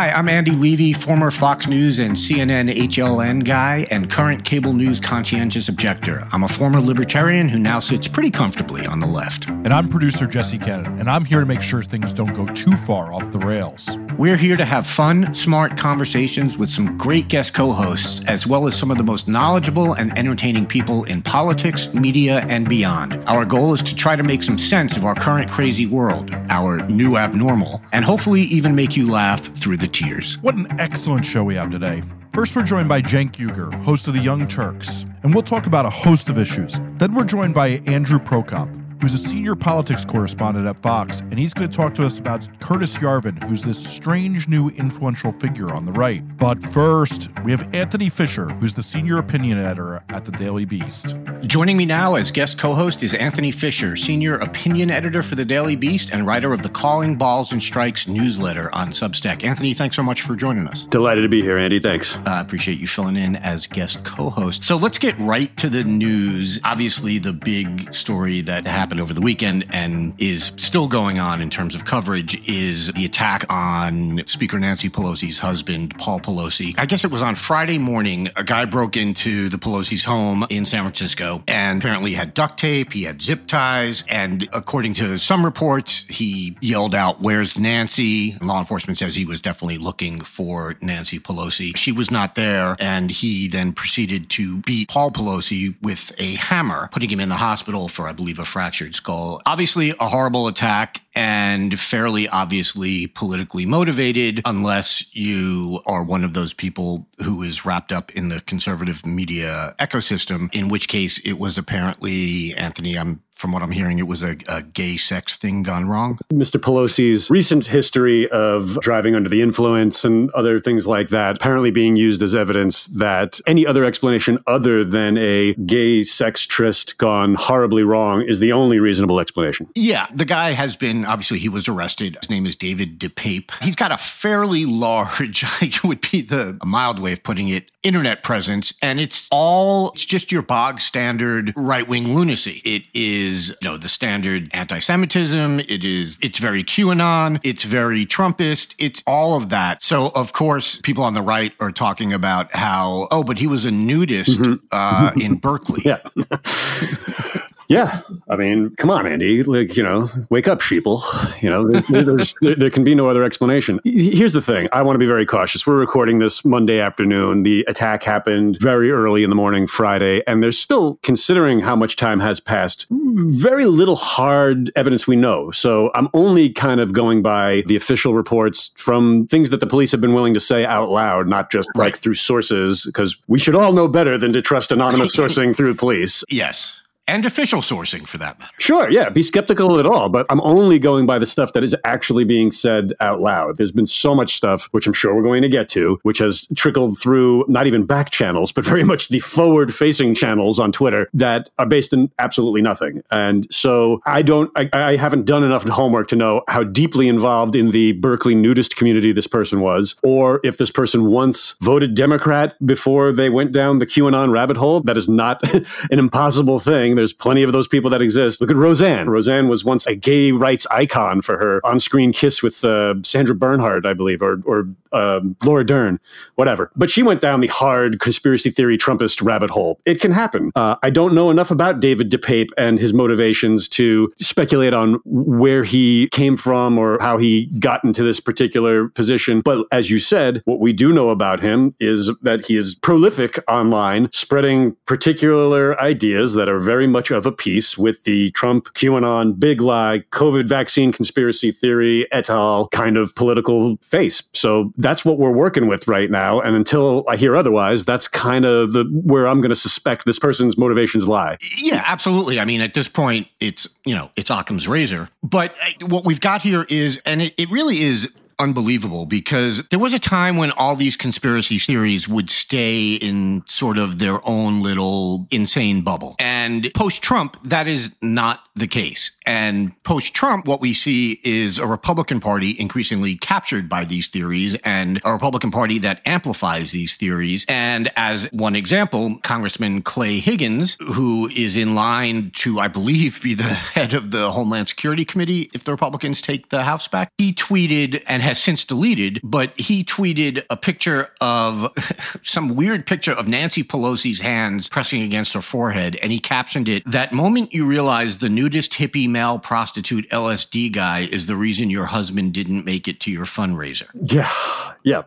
Hi, I'm Andy Levy, former Fox News and CNN HLN guy and current cable news conscientious objector. I'm a former libertarian who now sits pretty comfortably on the left. And I'm producer Jesse Cannon, and I'm here to make sure things don't go too far off the rails. We're here to have fun, smart conversations with some great guest co hosts, as well as some of the most knowledgeable and entertaining people in politics, media, and beyond. Our goal is to try to make some sense of our current crazy world, our new abnormal, and hopefully even make you laugh through the tears. What an excellent show we have today. First, we're joined by Cenk Uygur, host of The Young Turks, and we'll talk about a host of issues. Then we're joined by Andrew Prokop, who's a senior politics correspondent at Vox, and he's going to talk to us about Curtis Yarvin, who's this strange new influential figure on the right. But first, we have Anthony Fisher, who's the senior opinion editor at the Daily Beast. Joining me now as guest co host is Anthony Fisher, senior opinion editor for the Daily Beast and writer of the Calling Balls and Strikes newsletter on Substack. Anthony, thanks so much for joining us. Delighted to be here, Andy. Thanks. I uh, appreciate you filling in as guest co host. So let's get right to the news. Obviously, the big story that happened happened over the weekend and is still going on in terms of coverage is the attack on Speaker Nancy Pelosi's husband, Paul Pelosi. I guess it was on Friday morning. A guy broke into the Pelosi's home in San Francisco and apparently had duct tape, he had zip ties, and according to some reports, he yelled out, Where's Nancy? Law enforcement says he was definitely looking for Nancy Pelosi. She was not there, and he then proceeded to beat Paul Pelosi with a hammer, putting him in the hospital for, I believe, a fracture skull. Obviously, a horrible attack and fairly obviously politically motivated, unless you are one of those people who is wrapped up in the conservative media ecosystem, in which case it was apparently, Anthony, I'm from what I'm hearing, it was a, a, gay sex thing gone wrong. Mr. Pelosi's recent history of driving under the influence and other things like that apparently being used as evidence that any other explanation other than a gay sex tryst gone horribly wrong is the only reasonable explanation. Yeah, the guy has been obviously he was arrested. His name is David DePape. He's got a fairly large, it would be the mild way of putting it, internet presence, and it's all it's just your bog standard right wing lunacy. It is you know the standard anti-Semitism. It is it's very QAnon. It's very Trumpist. It's all of that. So of course people on the right are talking about how oh, but he was a nudist mm-hmm. uh, in Berkeley. Yeah. Yeah, I mean, come on, Andy. Like, you know, wake up, sheeple. You know, there, there, there, can be no other explanation. Here's the thing: I want to be very cautious. We're recording this Monday afternoon. The attack happened very early in the morning, Friday, and there's still, considering how much time has passed, very little hard evidence we know. So I'm only kind of going by the official reports from things that the police have been willing to say out loud, not just right. like through sources, because we should all know better than to trust anonymous sourcing through the police. Yes and official sourcing for that matter. Sure, yeah, be skeptical at all, but I'm only going by the stuff that is actually being said out loud. There's been so much stuff, which I'm sure we're going to get to, which has trickled through not even back channels, but very much the forward facing channels on Twitter that are based in absolutely nothing. And so I don't, I, I haven't done enough homework to know how deeply involved in the Berkeley nudist community this person was, or if this person once voted Democrat before they went down the QAnon rabbit hole. That is not an impossible thing there's plenty of those people that exist. Look at Roseanne. Roseanne was once a gay rights icon for her on-screen kiss with uh, Sandra Bernhard, I believe, or or um, Laura Dern, whatever. But she went down the hard conspiracy theory Trumpist rabbit hole. It can happen. Uh, I don't know enough about David DePape and his motivations to speculate on where he came from or how he got into this particular position. But as you said, what we do know about him is that he is prolific online, spreading particular ideas that are very much of a piece with the Trump QAnon big lie, COVID vaccine conspiracy theory et al. kind of political face. So that's what we're working with right now. And until I hear otherwise, that's kind of the where I'm going to suspect this person's motivations lie. Yeah, absolutely. I mean, at this point, it's you know it's Occam's razor. But uh, what we've got here is, and it, it really is unbelievable because there was a time when all these conspiracy theories would stay in sort of their own little insane bubble. And post Trump, that is not the case. And post Trump, what we see is a Republican Party increasingly captured by these theories and a Republican Party that amplifies these theories. And as one example, Congressman Clay Higgins, who is in line to, I believe, be the head of the Homeland Security Committee if the Republicans take the House back, he tweeted and has since deleted, but he tweeted a picture of some weird picture of Nancy Pelosi's hands pressing against her forehead. And he captioned it, That moment you realize the nudist hippie male prostitute LSD guy is the reason your husband didn't make it to your fundraiser. Yeah. Yeah.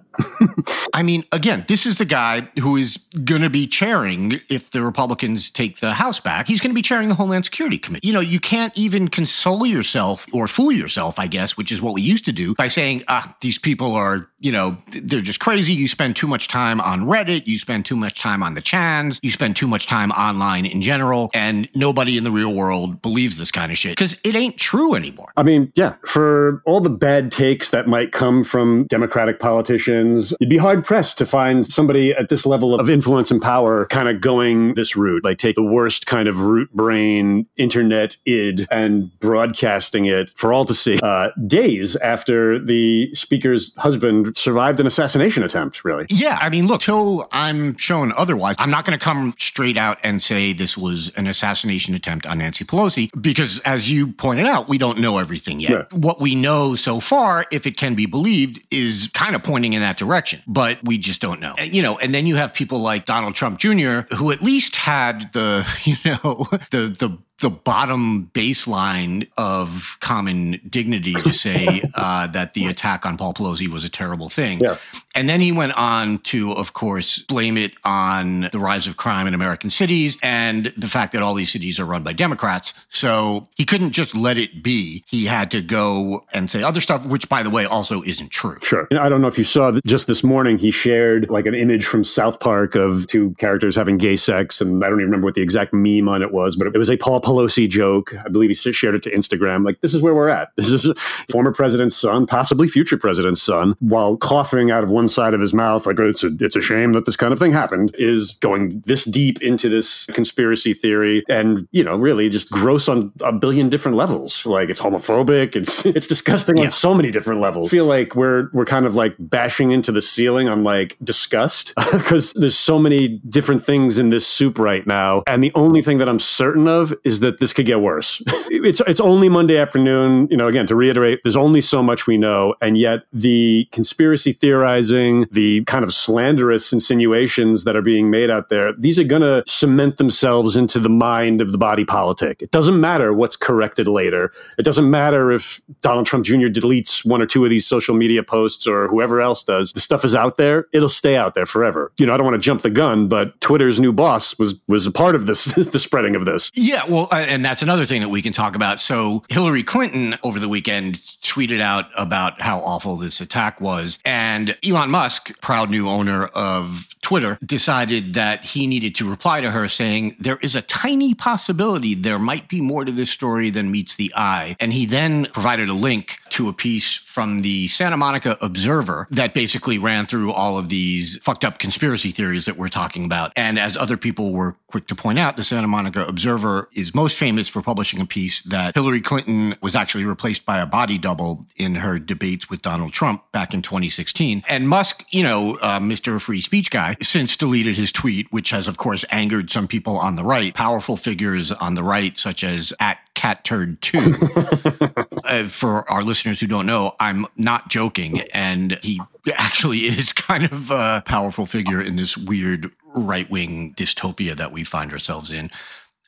I mean, again, this is the guy who is going to be chairing if the Republicans take the House back. He's going to be chairing the Homeland Security Committee. You know, you can't even console yourself or fool yourself, I guess, which is what we used to do by saying, ah, these people are, you know, they're just crazy. You spend too much time on Reddit. You spend too much time on the chans. You spend too much time online in general. And nobody in the real world believes this kind of shit because it ain't true anymore. I mean, yeah, for all the bad takes that might come from Democratic politicians, you'd be hard pressed to find somebody at this level of influence and power kind of going this route. Like, take the worst kind of root brain internet id and broadcasting it for all to see uh, days after the speaker's husband survived an assassination attempt, really. Yeah. I mean, look, till I'm shown otherwise, I'm not going to come straight out and say this was an assassination attempt on Nancy Pelosi because, as you pointed out, we don't know everything yet. Yeah. What we know so far, if it can be believed, is kind of pointing in that direction, but we just don't know. And, you know, and then you have people like Donald Trump Jr., who at least had the, you know, the the the bottom baseline of common dignity to say uh, that the attack on Paul Pelosi was a terrible thing. Yeah. And then he went on to, of course, blame it on the rise of crime in American cities and the fact that all these cities are run by Democrats. So he couldn't just let it be. He had to go and say other stuff, which, by the way, also isn't true. Sure. I don't know if you saw that just this morning, he shared like an image from South Park of two characters having gay sex. And I don't even remember what the exact meme on it was, but it was a Paul Pelosi joke. I believe he shared it to Instagram. Like, this is where we're at. This is former president's son, possibly future president's son, while coughing out of one side of his mouth, like, it's a, it's a shame that this kind of thing happened, is going this deep into this conspiracy theory and, you know, really just gross on a billion different levels. Like, it's homophobic. It's, it's disgusting Yeah. on so many different levels. I feel like we're, we're kind of like bashing into the ceiling on like disgust because there's so many different things in this soup right now. And the only thing that I'm certain of is that this could get worse. it's, it's only Monday afternoon. You know, again, to reiterate, there's only so much we know. And yet the conspiracy theorizing, the kind of slanderous insinuations that are being made out there, these are going to cement themselves into the mind of the body politic. It doesn't matter what's corrected later. It doesn't matter if Donald Trump Jr. deletes one or two of these social media posts or whoever else does. The stuff is out there. It'll stay out there forever. You know, I don't want to jump the gun, but Twitter's new boss was was a part of this, the spreading of this. Yeah, well, uh, and that's another thing that we can talk about. So, Hillary Clinton over the weekend tweeted out about how awful this attack was. And Elon Musk, proud new owner of Twitter, decided that he needed to reply to her saying, There is a tiny possibility there might be more to this story than meets the eye. And he then provided a link to a piece from the Santa Monica Observer that basically ran through all of these fucked up conspiracy theories that we're talking about. And as other people were quick to point out, the Santa Monica Observer is most famous for publishing a piece that Hillary Clinton was actually replaced by a body double in her debates with Donald Trump back in 2016. And Musk, you know, uh, Mr. Free Speech guy, since deleted his tweet, which has, of course, angered some people on the right, powerful figures on the right, such as at Cat Turd 2. uh, for our listeners who don't know, I'm not joking. And he actually is kind of a powerful figure in this weird right wing dystopia that we find ourselves in.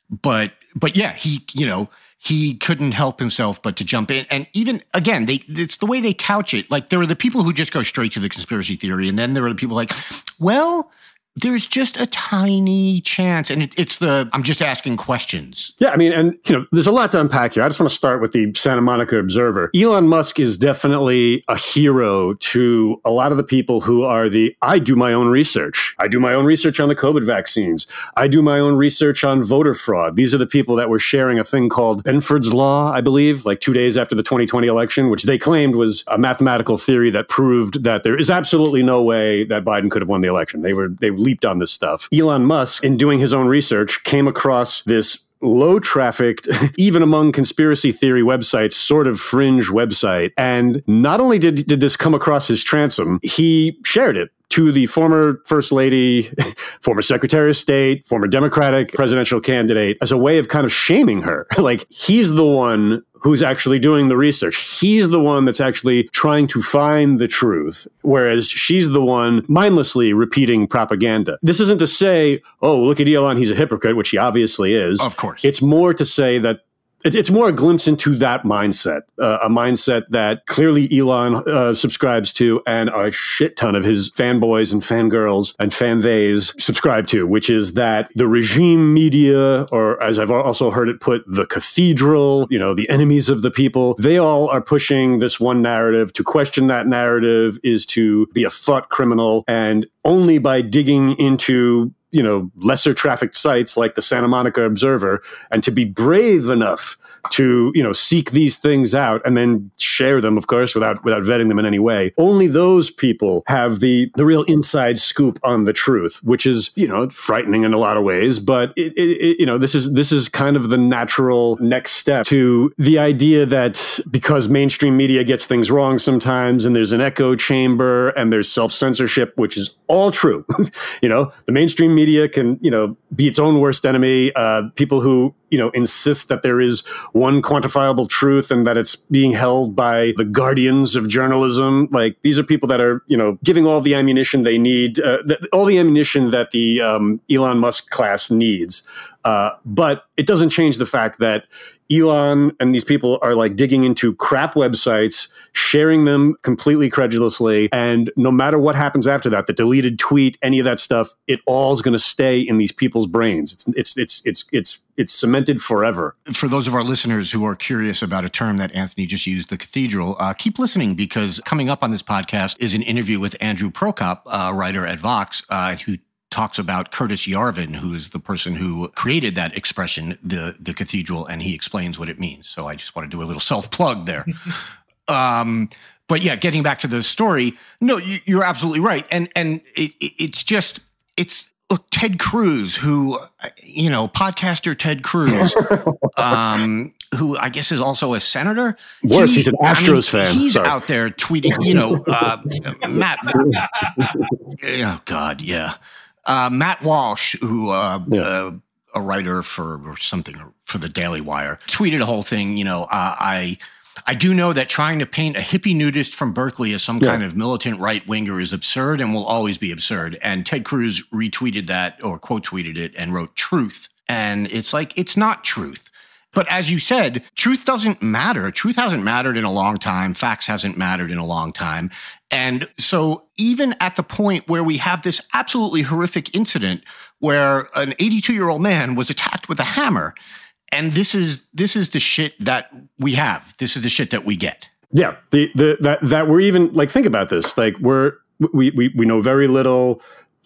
But, but yeah, he, you know, he couldn't help himself but to jump in. And even again, they it's the way they couch it. Like there are the people who just go straight to the conspiracy theory, and then there are the people like, well, there's just a tiny chance, and it, it's the I'm just asking questions. Yeah, I mean, and you know, there's a lot to unpack here. I just want to start with the Santa Monica Observer. Elon Musk is definitely a hero to a lot of the people who are the I do my own research. I do my own research on the COVID vaccines. I do my own research on voter fraud. These are the people that were sharing a thing called Benford's Law, I believe, like two days after the 2020 election, which they claimed was a mathematical theory that proved that there is absolutely no way that Biden could have won the election. They were they leaped on this stuff. Elon Musk, in doing his own research, came across this low trafficked, even among conspiracy theory websites, sort of fringe website. And not only did, did this come across his transom, he shared it to the former First Lady, former Secretary of State, former Democratic presidential candidate as a way of kind of shaming her. like he's the one who's actually doing the research. He's the one that's actually trying to find the truth, whereas she's the one mindlessly repeating propaganda. This isn't to say, oh, look at Elon, he's a hypocrite, which he obviously is. Of course. It's more to say that it's, it's more a glimpse into that mindset, uh, a mindset that clearly Elon uh, subscribes to, and a shit ton of his fanboys and fangirls and fan theys subscribe to, which is that the regime media, or as I've also heard it put, the cathedral, you know, the enemies of the people, they all are pushing this one narrative. To question that narrative is to be a thought criminal, and only by digging into you know lesser trafficked sites like the Santa Monica Observer and to be brave enough to you know seek these things out and then share them of course without without vetting them in any way. Only those people have the the real inside scoop on the truth which is you know frightening in a lot of ways but it, it, you know this is this is kind of the natural next step to the idea that because mainstream media gets things wrong sometimes and there's an echo chamber and there's self-censorship which is all true you know the mainstream media can you know be its own worst enemy. Uh, people who you know insist that there is one quantifiable truth and that it's being held by the guardians of journalism. Like these are people that are you know giving all the ammunition they need uh, th- all the ammunition that the um, elon musk class needs. Uh, but it doesn't change the fact that Elon and these people are like digging into crap websites, sharing them completely credulously. And no matter what happens after that, the deleted tweet, any of that stuff, it all is going to stay in these people's brains. It's, it's, it's, it's, it's, it's cemented forever. For those of our listeners who are curious about a term that Anthony just used, the cathedral, uh, keep listening because coming up on this podcast is an interview with Andrew Prokop, uh, writer at Vox, uh, who talks about Curtis Yarvin, who is the person who created that expression, the the cathedral, and he explains what it means. So I just want to do a little self plug there. um, but yeah, getting back to the story, no, you, are absolutely right, and and it, it, it's just it's look Ted Cruz, who you know, podcaster Ted Cruz, um, who I guess is also a senator. Worse, he, he's an Astros I mean, fan. He's Sorry. out there tweeting, you know, uh, Matt. oh God, yeah uh, Matt Walsh, who uh, yeah. uh, a writer for or something for the Daily Wire, tweeted a whole thing. You know, uh, I. I do know that trying to paint a hippie nudist from Berkeley as some yeah. kind of militant right winger is absurd and will always be absurd. And Ted Cruz retweeted that or quote tweeted it and wrote truth. And it's like, it's not truth. But as you said, truth doesn't matter. Truth hasn't mattered in a long time. Facts hasn't mattered in a long time. And so even at the point where we have this absolutely horrific incident where an 82 year old man was attacked with a hammer, and this is this is the shit that we have. This is the shit that we get. Yeah, the the that that we're even like think about this. Like we're we we we know very little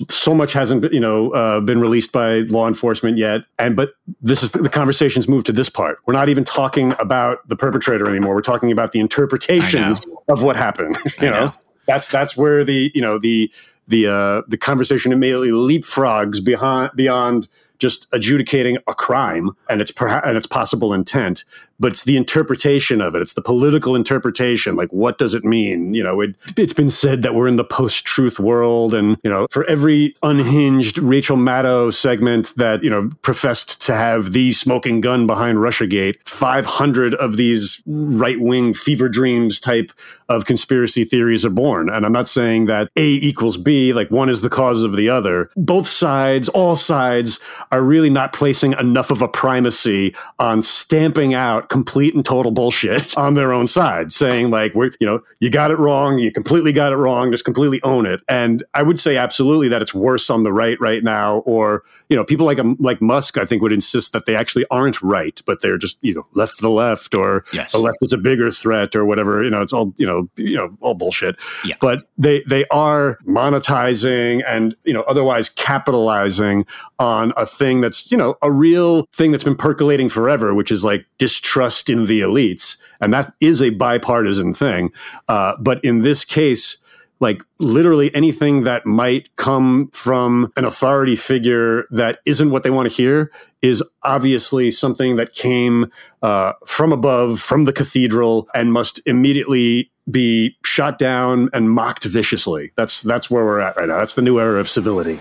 so much hasn't you know uh, been released by law enforcement yet and but this is the conversations moved to this part we're not even talking about the perpetrator anymore we're talking about the interpretations of what happened you know? know? that's that's where the you know the the uh, the conversation immediately leapfrogs behind beyond just adjudicating a crime and its perha- and its possible intent, but it's the interpretation of it. It's the political interpretation. Like, what does it mean? You know, it, has been said that we're in the post-truth world, and you know, for every unhinged Rachel Maddow segment that you know professed to have the smoking gun behind RussiaGate, five hundred of these right-wing fever dreams type of conspiracy theories are born. And I'm not saying that A equals B, like one is the cause of the other. Both sides, all sides are really not placing enough of a primacy on stamping out complete and total bullshit on their own side, saying like, "We're you know, you got it wrong, you completely got it wrong, just completely own it." And I would say absolutely that it's worse on the right right now, or you know, people like um, like Musk, I think, would insist that they actually aren't right, but they're just you know left to the left, or Yes. the left is a bigger threat, or whatever. You know, it's all you know, you know, all bullshit. Yeah. But they they are monetizing and you know otherwise capitalizing on a thing that's you know a real thing that's been percolating forever, which is like distrust in the elites, and that is a bipartisan thing. Uh, but in this case, like literally anything that might come from an authority figure that isn't what they want to hear is obviously something that came uh, from above, from the cathedral, and must immediately be shot down and mocked viciously. That's that's where we're at right now. That's the new era of civility.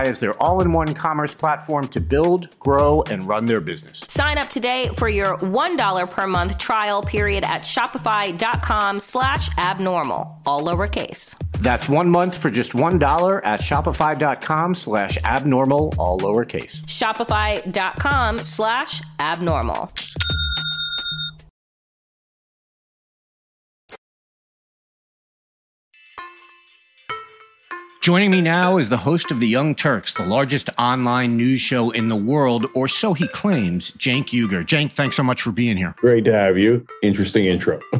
as their all in one commerce platform to build, grow, and run their business. Sign up today for your $1 per month trial period at shopify.com slash abnormal, all lowercase. That's one month for just $1 at shopify.com slash abnormal, all lowercase. Shopify.com slash abnormal. Joining me now is the host of The Young Turks, the largest online news show in the world, or so he claims, Cenk Uygur. Cenk, thanks so much for being here. Great to have you. Interesting intro.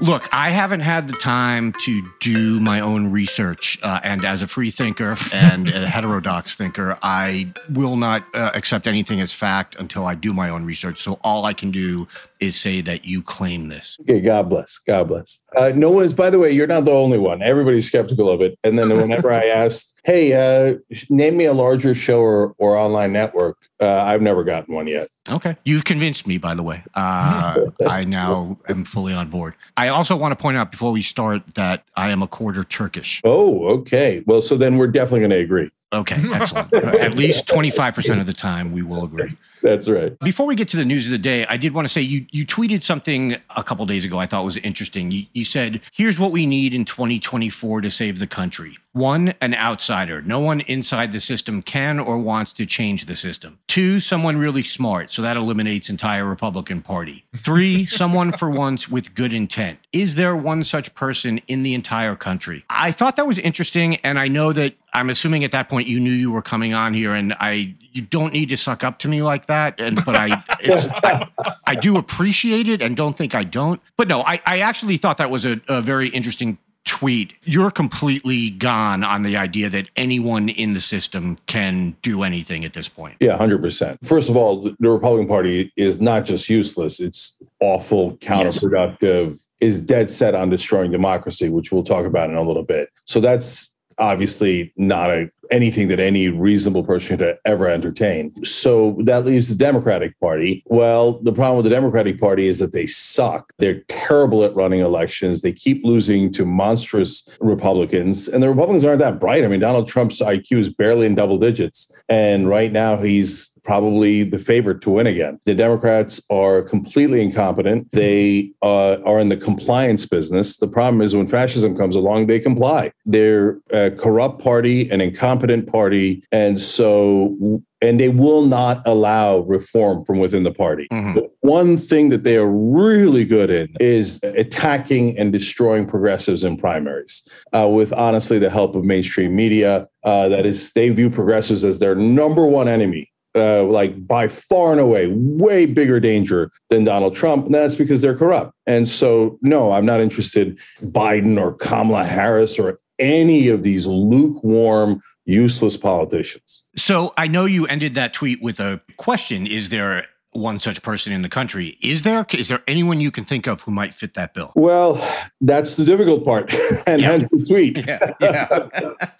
Look, I haven't had the time to do my own research, uh, and as a free thinker and a heterodox thinker, I will not uh, accept anything as fact until I do my own research. So all I can do is say that you claim this. okay, God bless. God bless. Uh, no one's, by the way, you're not the only one. Everybody's skeptical of it. And then whenever I asked, hey, uh, name me a larger show or, or online network, uh, I've never gotten one yet. Okay. You've convinced me, by the way. Uh, I now am fully on board. I also want to point out before we start that I am a quarter Turkish. Oh, okay. Well, so then we're definitely going to agree. Okay, excellent. At least 25% of the time, we will agree. That's right. Before we get to the news of the day, I did want to say you you tweeted something a couple days ago I thought was interesting. You, you said, "Here's what we need in 2024 to save the country." One, an outsider. No one inside the system can or wants to change the system. Two, someone really smart. So that eliminates entire Republican Party. Three, someone for once with good intent. Is there one such person in the entire country? I thought that was interesting. And I know that I'm assuming at that point you knew you were coming on here and I you don't need to suck up to me like that. And but I I, I, do appreciate it and don't think I don't. But no, I, I actually thought that was a, a very interesting tweet, you're completely gone on the idea that anyone in the system can do anything at this point. Yeah, 100%. First of all, the Republican Party is not just useless, it's awful, counterproductive, yes. is dead set on destroying democracy, which we'll talk about in a little bit. So that's obviously not a anything that any reasonable person should ever entertain. So that leaves the Democratic Party. Well, the problem with the Democratic Party is that they suck. They're terrible at running elections. They keep losing to monstrous Republicans. And the Republicans aren't that bright. I mean, Donald Trump's IQ is barely in double digits. And right now he's probably the favorite to win again. The Democrats are completely incompetent. They uh, are in the compliance business. The problem is when fascism comes along, they comply. They're a corrupt party, an incompetent party. And so and they will not allow reform from within the party. Mm-hmm. One thing that they are really good in is attacking and destroying progressives in primaries, uh, with honestly the help of mainstream media. Uh, that is, they view progressives as their number one enemy uh, like by far and away, way bigger danger than Donald Trump. And that's because they're corrupt. And so, no, I'm not interested Biden or Kamala Harris or any of these lukewarm, useless politicians. So I know you ended that tweet with a question. Is there one such person in the country. Is there is there anyone you can think of who might fit that bill? Well, that's the difficult part, and yeah. hence the tweet. Yeah, yeah.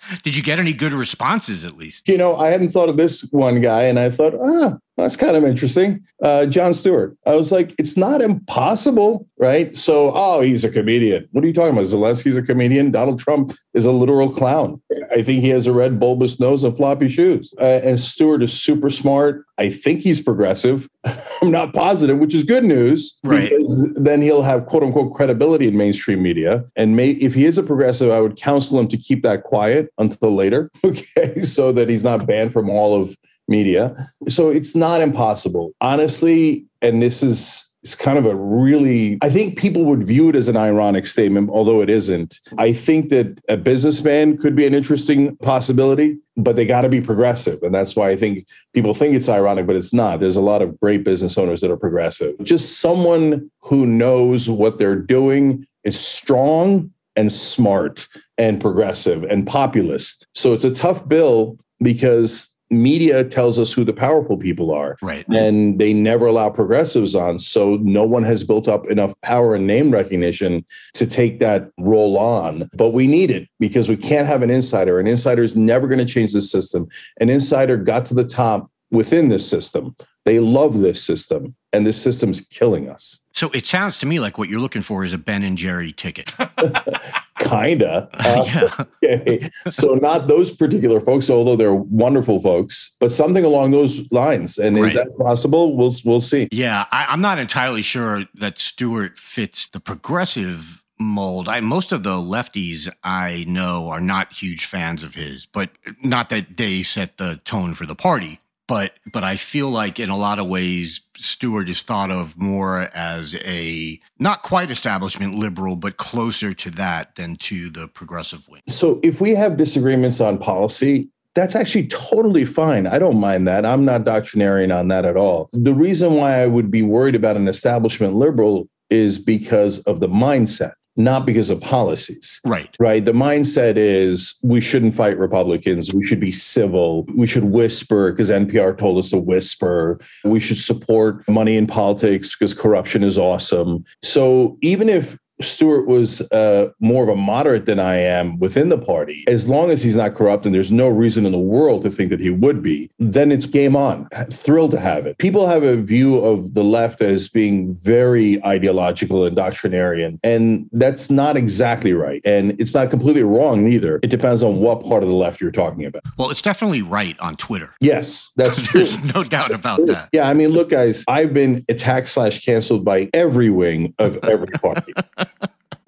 Did you get any good responses at least? You know, I hadn't thought of this one guy, and I thought, ah, that's kind of interesting. Uh, Jon Stewart. I was like, it's not impossible, right? So, oh, he's a comedian. What are you talking about? Zelensky's a comedian. Donald Trump is a literal clown. I think he has a red bulbous nose and floppy shoes. Uh, and Stewart is super smart. I think he's progressive. I'm not positive, which is good news. Right. Because then he'll have quote unquote credibility in mainstream media. And may, if he is a progressive, I would counsel him to keep that quiet until later. Okay. So that he's not banned from all of media. So it's not impossible. Honestly, and this is it's kind of a really i think people would view it as an ironic statement although it isn't. I think that a businessman could be an interesting possibility but they got to be progressive. And that's why i think people think it's ironic but it's not. There's a lot of great business owners that are progressive. Just someone who knows what they're doing is strong and smart and progressive and populist. So it's a tough bill because media tells us who the powerful people are. Right. And they never allow progressives on. So no one has built up enough power and name recognition to take that role on. But we need it because we can't have an insider. An insider is never going to change the system. An insider got to the top within this system. They love this system, and this system's killing us. So it sounds to me like what you're looking for is a Ben and Jerry ticket. Kinda. Uh, yeah. okay. So not those particular folks, although they're wonderful folks, but something along those lines. And right. is that possible? We'll we'll see. Yeah, I, I'm not entirely sure that Stewart fits the progressive mold. I most of the lefties I know are not huge fans of his, but not that they set the tone for the party but but I feel like in a lot of ways Stewart is thought of more as a not quite establishment liberal, but closer to that than to the progressive wing. So if we have disagreements on policy, that's actually totally fine. I don't mind that. I'm not doctrinarian on that at all. The reason why I would be worried about an establishment liberal is because of the mindset not because of policies. Right. Right. The mindset is we shouldn't fight Republicans. We should be civil. We should whisper because NPR told us to whisper. We should support money in politics because corruption is awesome. So even if Stewart was uh, more of a moderate than I am within the party, as long as he's not corrupt and there's no reason in the world to think that he would be, then it's game on. Thrilled to have it. People have a view of the left as being very ideological and doctrinarian, and that's not exactly right. And it's not completely wrong neither. It depends on what part of the left you're talking about. Well, it's definitely right on Twitter. Yes, that's true. There's no doubt about that. Yeah, I mean, look, guys, I've been attacked slash canceled by every wing of every party.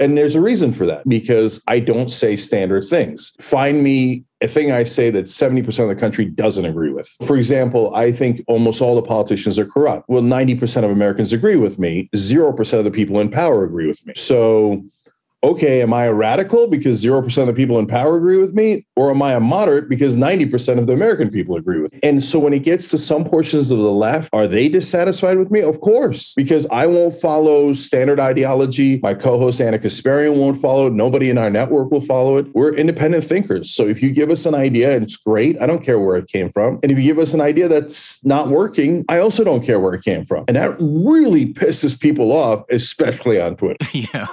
And there's a reason for that because I don't say standard things. Find me a thing I say that 70% of the country doesn't agree with. For example, I think almost all the politicians are corrupt. Well, 90% of Americans agree with me. 0% of the people in power agree with me. So okay, am I a radical because 0% of the people in power agree with me? Or am I a moderate because 90% of the American people agree with me? And so when it gets to some portions of the left, are they dissatisfied with me? Of course, because I won't follow standard ideology. My co host Ana Kasparian won't follow it. Nobody in our network will follow it. We're independent thinkers. So if you give us an idea and it's great, I don't care where it came from. And if you give us an idea that's not working, I also don't care where it came from. And that really pisses people off, especially on Twitter. yeah.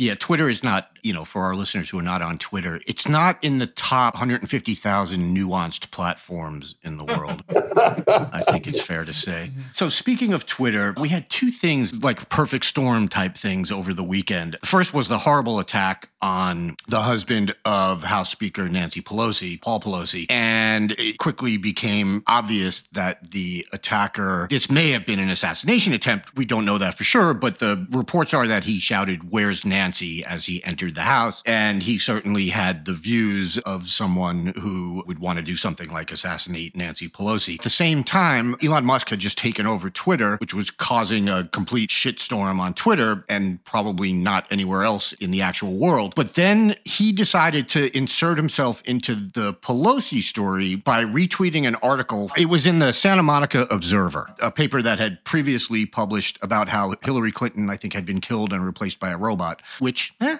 Yeah, Twitter is not, you know, for our listeners who are not on Twitter, it's not in the top 150,000 nuanced platforms in the world. I think it's fair to say. So, speaking of Twitter, we had two things like perfect storm type things over the weekend. First was the horrible attack on the husband of House Speaker Nancy Pelosi, Paul Pelosi, and it quickly became obvious that the attacker, this may have been an assassination attempt. We don't know that for sure, but the reports are that he shouted, Where's Nancy? Nancy as he entered the house. And he certainly had the views of someone who would want to do something like assassinate Nancy Pelosi. At the same time, Elon Musk had just taken over Twitter, which was causing a complete shitstorm on Twitter and probably not anywhere else in the actual world. But then he decided to insert himself into the Pelosi story by retweeting an article. It was in the Santa Monica Observer, a paper that had previously published about how Hillary Clinton, I think, had been killed and replaced by a robot which, eh,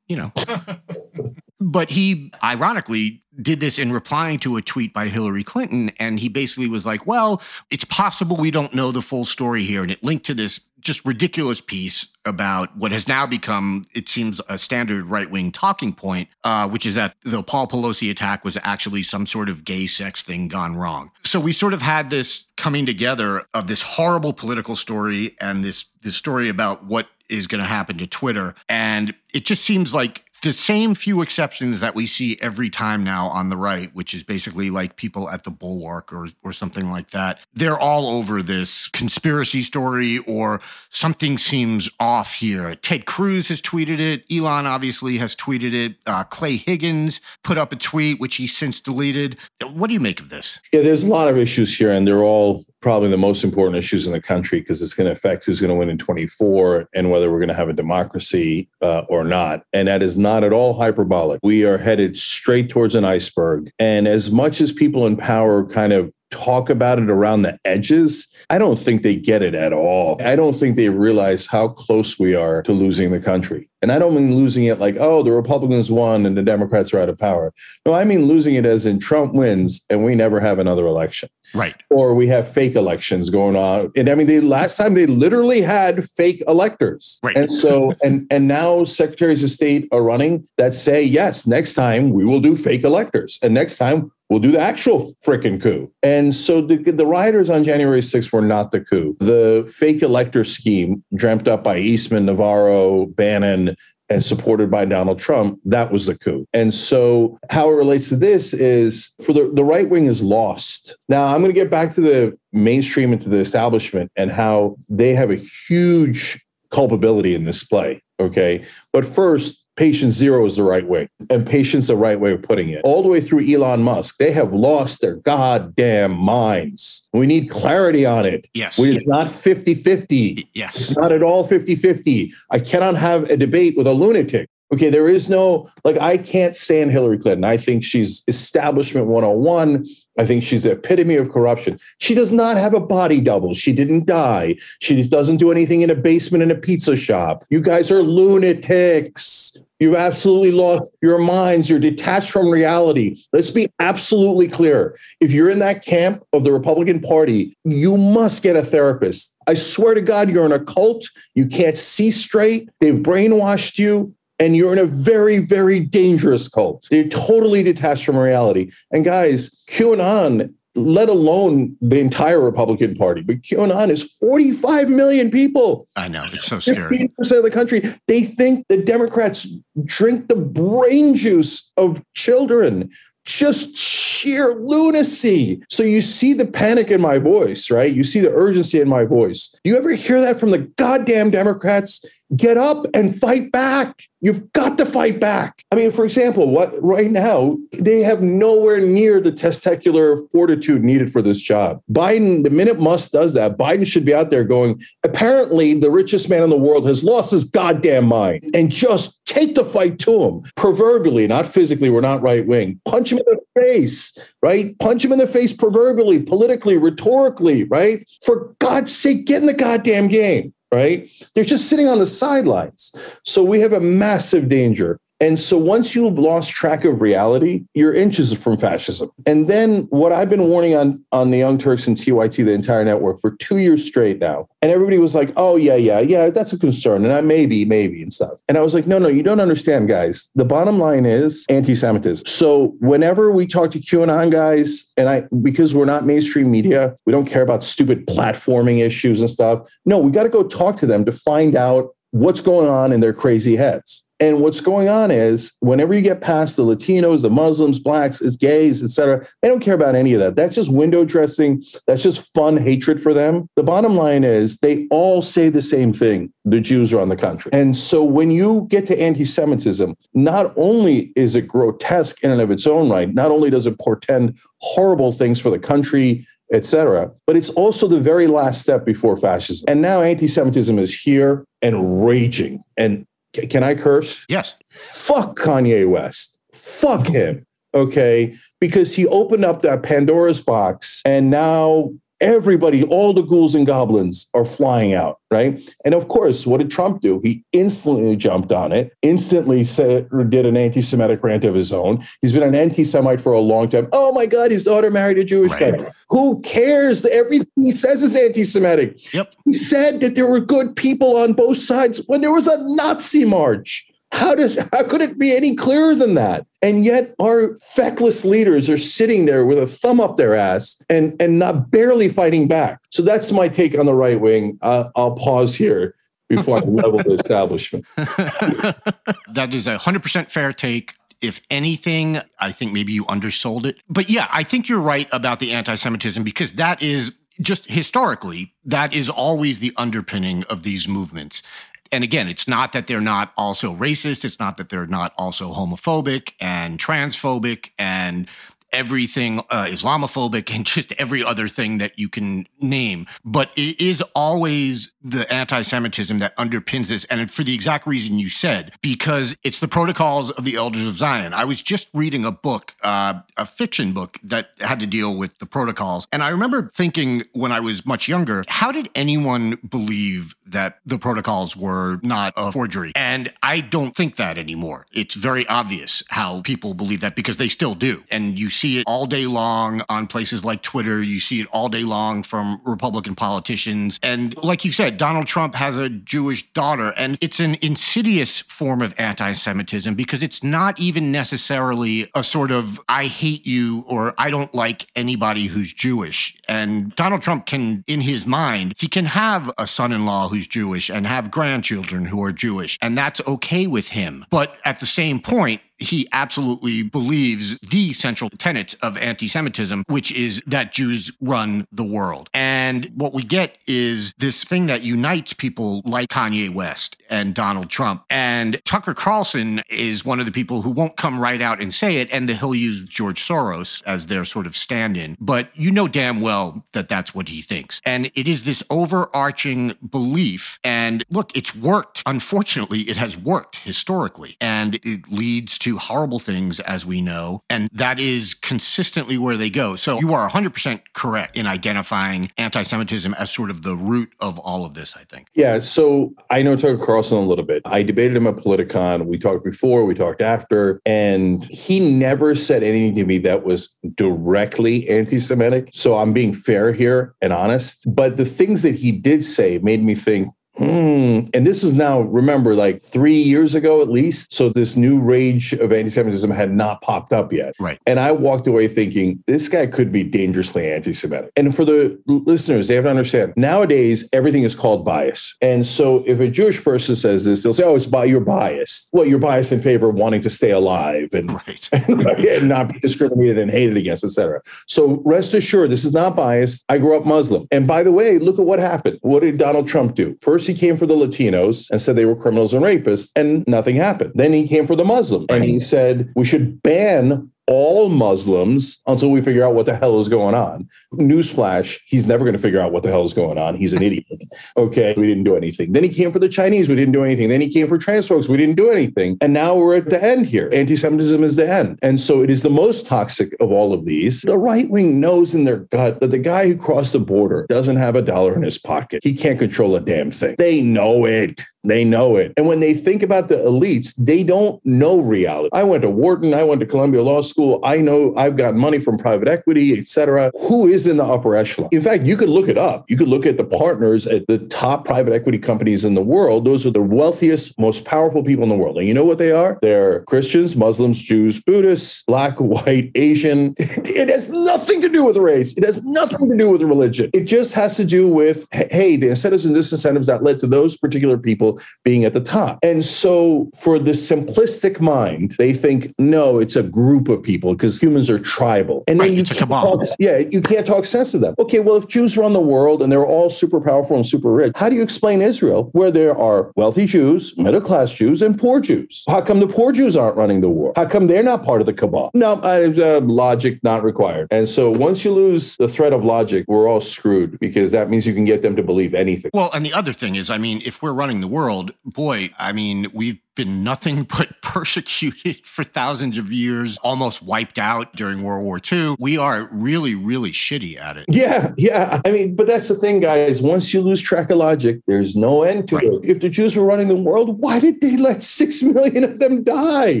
you know. but he ironically did this in replying to a tweet by Hillary Clinton. And he basically was like, well, it's possible we don't know the full story here. And it linked to this just ridiculous piece about what has now become, it seems, a standard right wing talking point, uh, which is that the Paul Pelosi attack was actually some sort of gay sex thing gone wrong. So we sort of had this coming together of this horrible political story and this this story about what is going to happen to Twitter. And it just seems like the same few exceptions that we see every time now on the right, which is basically like people at the bulwark or, or something like that. They're all over this conspiracy story or something seems off here. Ted Cruz has tweeted it. Elon obviously has tweeted it. Uh, Clay Higgins put up a tweet, which he since deleted. What do you make of this? Yeah, there's a lot of issues here, and they're all probably the most important issues in the country because it's going to affect who's going to win in 24 and whether we're going to have a democracy uh, or not. And that is not at all hyperbolic. We are headed straight towards an iceberg. And as much as people in power kind of talk about it around the edges, I don't think they get it at all. I don't think they realize how close we are to losing the country. And I don't mean losing it like, oh, the Republicans won and the Democrats are out of power. No, I mean losing it as in Trump wins and we never have another election. Right. Or we have fake elections going on. And I mean, the last time they literally had fake electors. Right. And so, and and now secretaries of state are running that say, yes, next time we will do fake electors. And next time we'll do the actual freaking coup. And so the, the rioters on January 6th were not the coup. The fake elector scheme dreamt up by Eastman, Navarro, Bannon, and supported by Donald Trump, that was the coup. And so, how it relates to this is for the, the right wing is lost. Now, I'm going to get back to the mainstream and to the establishment and how they have a huge culpability in this play. Okay. But first, patient zero is the right way, and patient's the right way of putting it. All the way through Elon Musk, they have lost their goddamn minds. We need clarity on it. Yes. We, it's not 50 50. Yes. It's not at all 50 50. I cannot have a debate with a lunatic. Okay, there is no, like, I can't stand Hillary Clinton. I think she's establishment 101. I think she's the epitome of corruption. She does not have a body double. She didn't die. She just doesn't do anything in a basement in a pizza shop. You guys are lunatics. You've absolutely lost your minds. You're detached from reality. Let's be absolutely clear. If you're in that camp of the Republican Party, you must get a therapist. I swear to God, you're in a cult. You can't see straight. They've brainwashed you and you're in a very, very dangerous cult. You're totally detached from reality. And guys, QAnon let alone the entire Republican Party. But QAnon is 45 million people. I know. It's so scary. 15% of the country. They think the Democrats drink the brain juice of children. Just sheer lunacy. So you see the panic in my voice, right? You see the urgency in my voice. Do you ever hear that from the goddamn Democrats? Get up and fight back. You've got to fight back. I mean, for example, what right now they have nowhere near the testicular fortitude needed for this job. Biden, the minute Musk does that, Biden should be out there going, apparently the richest man in the world has lost his goddamn mind and just take the fight to him. Proverbially, not physically, we're not right wing. Punch him in the face, right? Punch him in the face proverbially, politically, rhetorically, right? For God's sake, get in the goddamn game right? They're just sitting on the sidelines. So we have a massive danger and so once you've lost track of reality, you're inches from fascism. And then what I've been warning on on the Young Turks and TYT, the entire network, for two years straight now. And everybody was like, oh, yeah, yeah, yeah, that's a concern. And I maybe, maybe and stuff. And I was like, no, no, you don't understand, guys. The bottom line is anti-Semitism. So whenever we talk to QAnon guys, and I because we're not mainstream media, we don't care about stupid platforming issues and stuff. No, we got to go talk to them to find out what's going on in their crazy heads. And what's going on is whenever you get past the Latinos, the Muslims, blacks, it's gays, etc., they don't care about any of that. That's just window dressing. That's just fun hatred for them. The bottom line is they all say the same thing. The Jews are on the country. And so when you get to anti-Semitism, not only is it grotesque in and of its own right, not only does it portend horrible things for the country, etc. But it's also the very last step before fascism. And now anti-Semitism is here and raging. And can I curse? Yes. Fuck Kanye West. Fuck him. Okay. Because he opened up that Pandora's box and now everybody, all the ghouls and goblins are flying out, right? And of course, what did Trump do? He instantly jumped on it, instantly said, did an anti Semitic rant of his own. He's been an anti Semite for a long time. Oh my God, his daughter married a Jewish right. guy. Who cares? Everything he says is anti Semitic. Yep. He said that there were good people on both sides when there was a Nazi march. How does how could it be any clearer than that? And yet our feckless leaders are sitting there with a thumb up their ass and and not barely fighting back. So that's my take on the right wing. Uh, I'll pause here before I level the establishment. that is a hundred percent fair take. If anything, I think maybe you undersold it. But yeah, I think you're right about the anti-Semitism because that is just historically, that is always the underpinning of these movements and again, it's not that they're not also racist. It's not that they're not also homophobic and transphobic and everything uh, Islamophobic and just every other thing that you can name. But it is always the anti Semitism that underpins this. And for the exact reason you said, because it's the protocols of the elders of Zion. I was just reading a book, uh, a fiction book that had to deal with the protocols. And I remember thinking when I was much younger, how did anyone believe that the protocols were not a forgery? And I don't think that anymore. It's very obvious how people believe that because they still do. And you see it all day long on places like Twitter. You see it all day long from Republican politicians. And like you said, Donald Trump has a Jewish daughter, and it's an insidious form of anti Semitism because it's not even necessarily a sort of I hate you or I don't like anybody who's Jewish. And Donald Trump can, in his mind, he can have a son in law who's Jewish and have grandchildren who are Jewish, and that's okay with him. But at the same point, he absolutely believes the central tenet of anti Semitism, which is that Jews run the world. And what we get is this thing that unites people like Kanye West and Donald Trump. And Tucker Carlson is one of the people who won't come right out and say it, and he'll use George Soros as their sort of stand in. But you know damn well that that's what he thinks. And it is this overarching belief. And look, it's worked. Unfortunately, it has worked historically, and it leads to to horrible things, as we know, and that is consistently where they go. So you are 100% correct in identifying anti Semitism as sort of the root of all of this, I think. Yeah. So I know Tucker Carlson a little bit. I debated him at Politicon. We talked before, we talked after, and he never said anything to me that was directly anti Semitic. So I'm being fair here and honest. But the things that he did say made me think, Hmm. And this is now, remember, like three years ago at least. So this new rage of anti Semitism had not popped up yet. Right. And I walked away thinking, this guy could be dangerously anti Semitic. And for the listeners, they have to understand nowadays, everything is called bias. And so if a Jewish person says this, they'll say, oh, it's by your bias. Well, you're biased in favor of wanting to stay alive and, Right. and not be discriminated and hated against, etc. So rest assured, this is not bias. I grew up Muslim. And by the way, look at what happened. What did Donald Trump do? First, he came for the Latinos and said they were criminals and rapists, and nothing happened. Then he came for the Muslim and he said we should ban all Muslims until we figure out what the hell is going on. Newsflash, he's never going to figure out what the hell is going on. He's an idiot. Okay, we didn't do anything. Then he came for the Chinese, we didn't do anything. Then he came for trans folks, we didn't do anything. And now we're at the end here. Anti Semitism is the end. And so it is the most toxic of all of these. The right wing knows in their gut that the guy who crossed the border doesn't have a dollar in his pocket. He can't control a damn thing. They know it. They know it. And when they think about the elites, they don't know reality. I went to Wharton, I went to Columbia Law School. I know I've got money from private equity, et cetera. Who is in the upper echelon? In fact, you could look it up. You could look at the partners at the top private equity companies in the world. Those are the wealthiest, most powerful people in the world. And you know what they are? They're Christians, Muslims, Jews, Buddhists, black, white, Asian. It has nothing to do with race. It has nothing to do with religion. It just has to do with, hey, the incentives and disincentives that led to those particular people being at the top. And so for the simplistic mind, they think, no, it's a group of people because humans are tribal. And Right, then you can't talk, yeah, you can't talk sense to them. Okay, well, if Jews run the world and they're all super powerful and super rich, how do you explain Israel where there are wealthy Jews, middle class Jews, and poor Jews? How come the poor Jews aren't running the war? How come they're not part of the cabal? No, uh, logic not required. And so once you lose the thread of logic, we're all screwed because that means you can get them to believe anything. Well, and the other thing is, I mean, if we're running the world, boy, I mean, we've been nothing but persecuted for thousands of years, almost wiped out during World War II. We are really, really shitty at it. Yeah, yeah. I mean, but that's the thing, guys. Once you lose track of logic, there's no end to Right. it. If the Jews were running the world, why did they let six million of them die?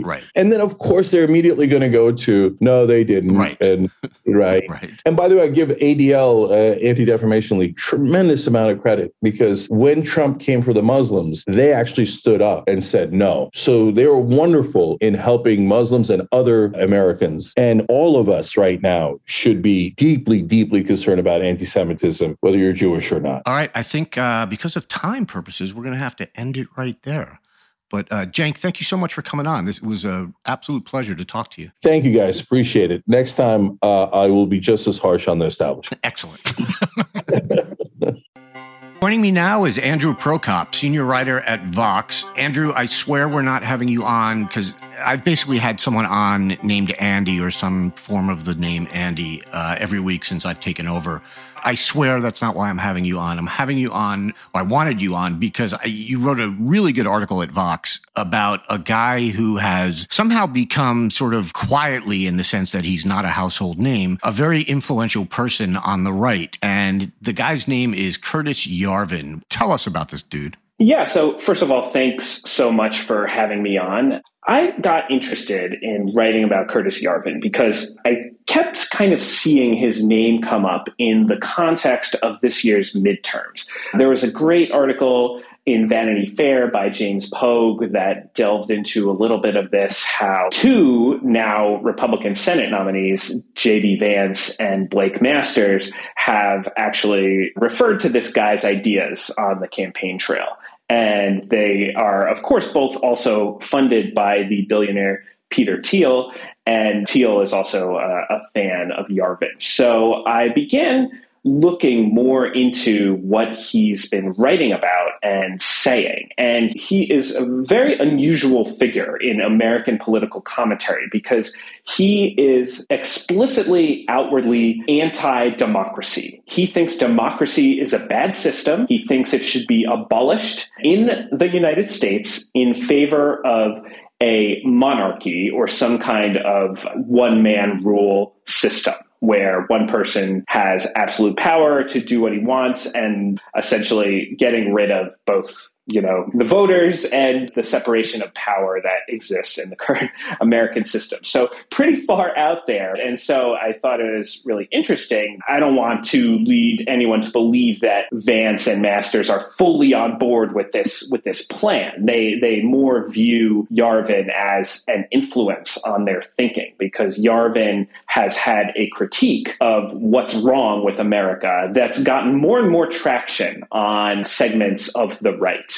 Right. And then, of course, they're immediately going to go to no, they didn't. Right. And right. Right. And by the way, I give ADL, uh, Anti Defamation League, tremendous amount of credit because when Trump came for the Muslims, they actually stood up and said no. So they were wonderful in helping Muslims and other Americans. And all of us right now should be deeply, deeply concerned about anti Semitism, whether you're Jewish or not. All right. I think uh, because of time purposes, we're going to have to end it right there. But uh, Cenk, thank you so much for coming on. This was an absolute pleasure to talk to you. Thank you guys. Appreciate it. Next time, uh, I will be just as harsh on the establishment. Excellent. Joining me now is Andrew Prokop, senior writer at Vox. Andrew, I swear we're not having you on because I've basically had someone on named Andy or some form of the name Andy uh, every week since I've taken over. I swear that's not why I'm having you on. I'm having you on, I wanted you on because I, you wrote a really good article at Vox about a guy who has somehow become sort of quietly, in the sense that he's not a household name, a very influential person on the right. And the guy's name is Curtis Yarvin. Tell us about this dude. Yeah. So, first of all, thanks so much for having me on. I got interested in writing about Curtis Yarvin because I kept kind of seeing his name come up in the context of this year's midterms. There was a great article in Vanity Fair by James Pogue that delved into a little bit of this how two now Republican Senate nominees, J.D. Vance and Blake Masters, have actually referred to this guy's ideas on the campaign trail. And they are, of course, both also funded by the billionaire Peter Thiel. And Thiel is also a, a fan of Yarvin. So I began looking more into what he's been writing about and saying. And he is a very unusual figure in American political commentary because he is explicitly, outwardly anti democracy. He thinks democracy is a bad system. He thinks it should be abolished in the United States in favor of a monarchy or some kind of one man rule system where one person has absolute power to do what he wants and essentially getting rid of both you know the voters and the separation of power that exists in the current American system. So pretty far out there, and so I thought it was really interesting. I don't want to lead anyone to believe that Vance and Masters are fully on board with this with this plan. They they more view Yarvin as an influence on their thinking because Yarvin has had a critique of what's wrong with America that's gotten more and more traction on segments of the right.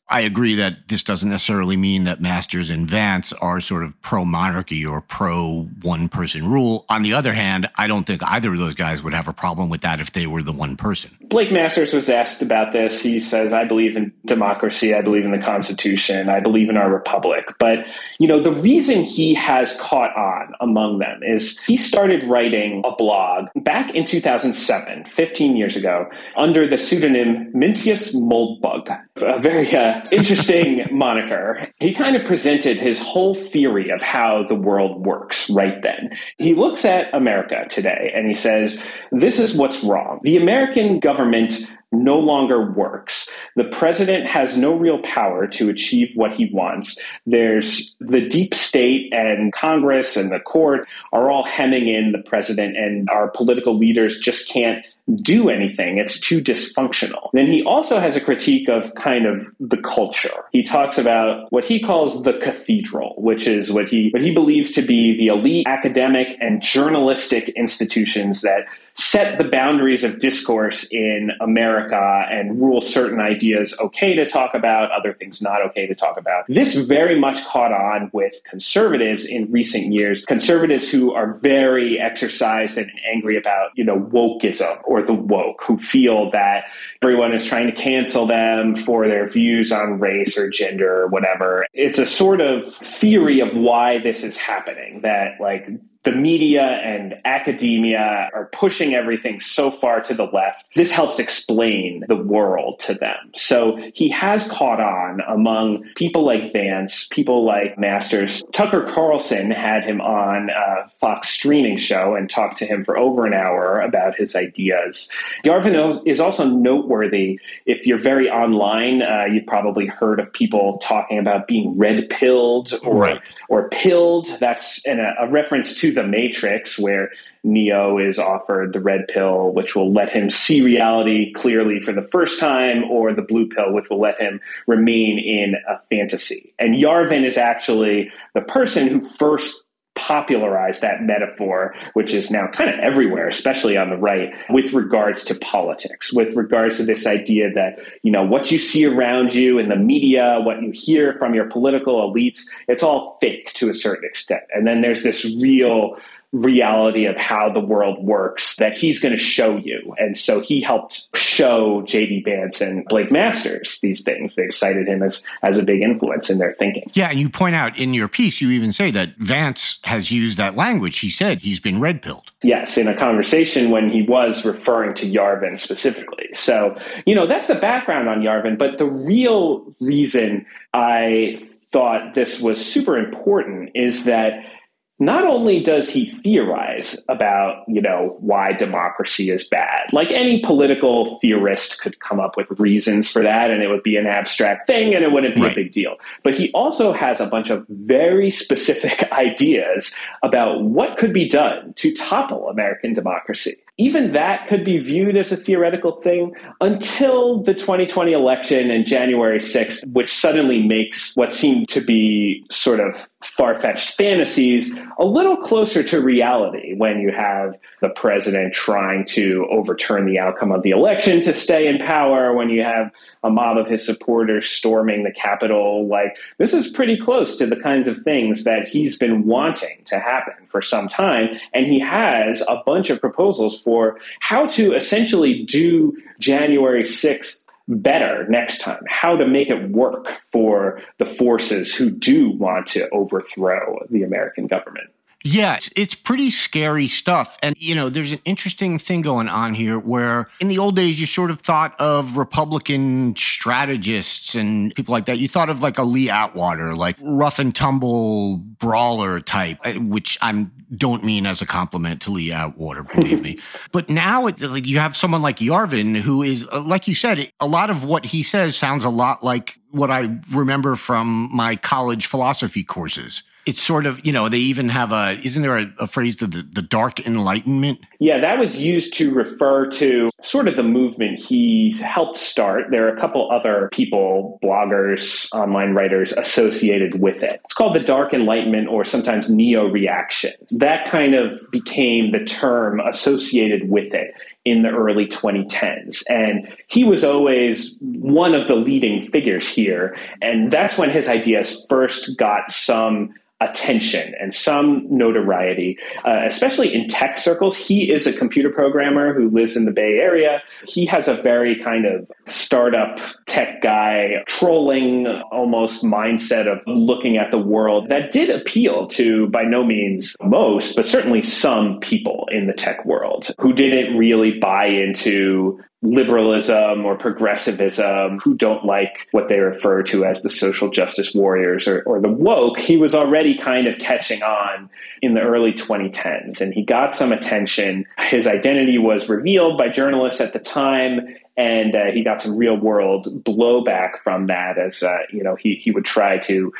I agree that this doesn't necessarily mean that Masters and Vance are sort of pro monarchy or pro one person rule. On the other hand, I don't think either of those guys would have a problem with that if they were the one person. Blake Masters was asked about this. He says, I believe in democracy. I believe in the Constitution. I believe in our republic. But, you know, the reason he has caught on among them is he started writing a blog back in 2007, 15 years ago, under the pseudonym Mencius Moldbug, a very uh, interesting moniker. He kind of presented his whole theory of how the world works right then. He looks at America today and he says, This is what's wrong. The American government no longer works. The president has no real power to achieve what he wants. There's the deep state and Congress and the court are all hemming in the president, and our political leaders just can't do anything. It's too dysfunctional. Then he also has a critique of kind of the culture. He talks about what he calls the cathedral, which is what he what he believes to be the elite academic and journalistic institutions that set the boundaries of discourse in America and rule certain ideas okay to talk about, other things not okay to talk about. This very much caught on with conservatives in recent years, conservatives who are very exercised and angry about, you know, wokeism or the woke, who feel that everyone is trying to cancel them for their views on race or gender or whatever. It's a sort of theory of why this is happening that like the media and academia are pushing everything so far to the left. This helps explain the world to them. So he has caught on among people like Vance, people like Masters. Tucker Carlson had him on a Fox streaming show and talked to him for over an hour about his ideas. Yarvin is also noteworthy. If you're very online, uh, you've probably heard of people talking about being red pilled or, right. or pilled. That's an, a reference to the Matrix, where Neo is offered the red pill, which will let him see reality clearly for the first time, or the blue pill, which will let him remain in a fantasy. And Yarvin is actually the person who first popularized that metaphor, which is now kind of everywhere, especially on the right, with regards to politics, with regards to this idea that, you know, what you see around you in the media, what you hear from your political elites, it's all fake to a certain extent. And then there's this real reality of how the world works that he's going to show you. And so he helped show JD Vance and Blake Masters these things. They've cited him as, as a big influence in their thinking. Yeah. And you point out in your piece, you even say that Vance has used that language. He said he's been red pilled. Yes. In a conversation when he was referring to Yarvin specifically. So, you know, that's the background on Yarvin. But the real reason I thought this was super important is that not only does he theorize about, you know, why democracy is bad, like any political theorist could come up with reasons for that and it would be an abstract thing and it wouldn't be right. a big deal. But he also has a bunch of very specific ideas about what could be done to topple American democracy even that could be viewed as a theoretical thing until the 2020 election and January 6th, which suddenly makes what seemed to be sort of far fetched fantasies a little closer to reality when you have the president trying to overturn the outcome of the election to stay in power, when you have a mob of his supporters storming the Capitol. Like, this is pretty close to the kinds of things that he's been wanting to happen for some time. And he has a bunch of proposals for how to essentially do January 6th better next time, how to make it work for the forces who do want to overthrow the American government. Yeah, it's, it's pretty scary stuff. And, you know, there's an interesting thing going on here where in the old days, you sort of thought of Republican strategists and people like that. You thought of like a Lee Atwater, like rough and tumble brawler type, uh, which I don't mean as a compliment to Lee Atwater, believe me. But now it, like, you have someone like Yarvin who is, uh, like you said, a lot of what he says sounds a lot like what I remember from my college philosophy courses it's sort of you know they even have a isn't there a, a phrase the the dark enlightenment? Yeah that was used to refer to sort of the movement he's helped start. There are a couple other people bloggers online writers associated with it. It's called the dark enlightenment or sometimes neo reaction that kind of became the term associated with it in the early 2010s. And he was always one of the leading figures here. And that's when his ideas first got some attention and some notoriety, uh, especially in tech circles. He is a computer programmer who lives in the Bay Area. He has a very kind of startup tech guy, trolling almost mindset of looking at the world that did appeal to, by no means most, but certainly some people in the tech world who didn't really buy into liberalism or progressivism who don't like what they refer to as the social justice warriors or, or, the woke, he was already kind of catching on in the early 2010s and he got some attention. His identity was revealed by journalists at the time. And uh, he got some real world blowback from that as, uh, you know, he, he would try to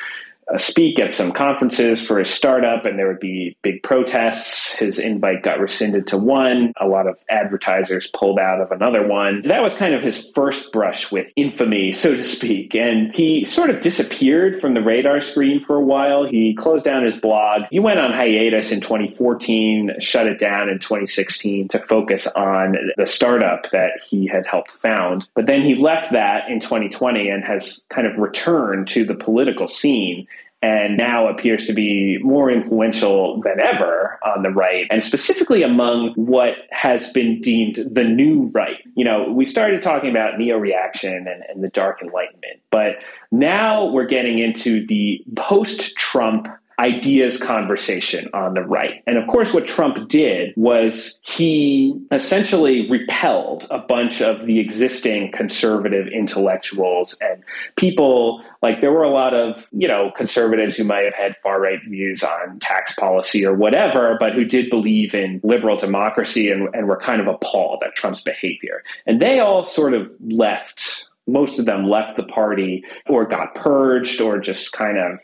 speak at some conferences for his startup, and there would be big protests. His invite got rescinded to one. A lot of advertisers pulled out of another one. That was kind of his first brush with infamy, so to speak. And he sort of disappeared from the radar screen for a while. He closed down his blog. He went on hiatus in 2014, shut it down in 2016 to focus on the startup that he had helped found. But then he left that in 2020 and has kind of returned to the political scene and now appears to be more influential than ever on the right, and specifically among what has been deemed the new right. You know, we started talking about neo reaction and, and the dark enlightenment, but now we're getting into the post Trump ideas conversation on the right. And of course, what Trump did was he essentially repelled a bunch of the existing conservative intellectuals and people like there were a lot of, you know, conservatives who might have had far right views on tax policy or whatever, but who did believe in liberal democracy and, and were kind of appalled at Trump's behavior. And they all sort of left most of them left the party or got purged or just kind of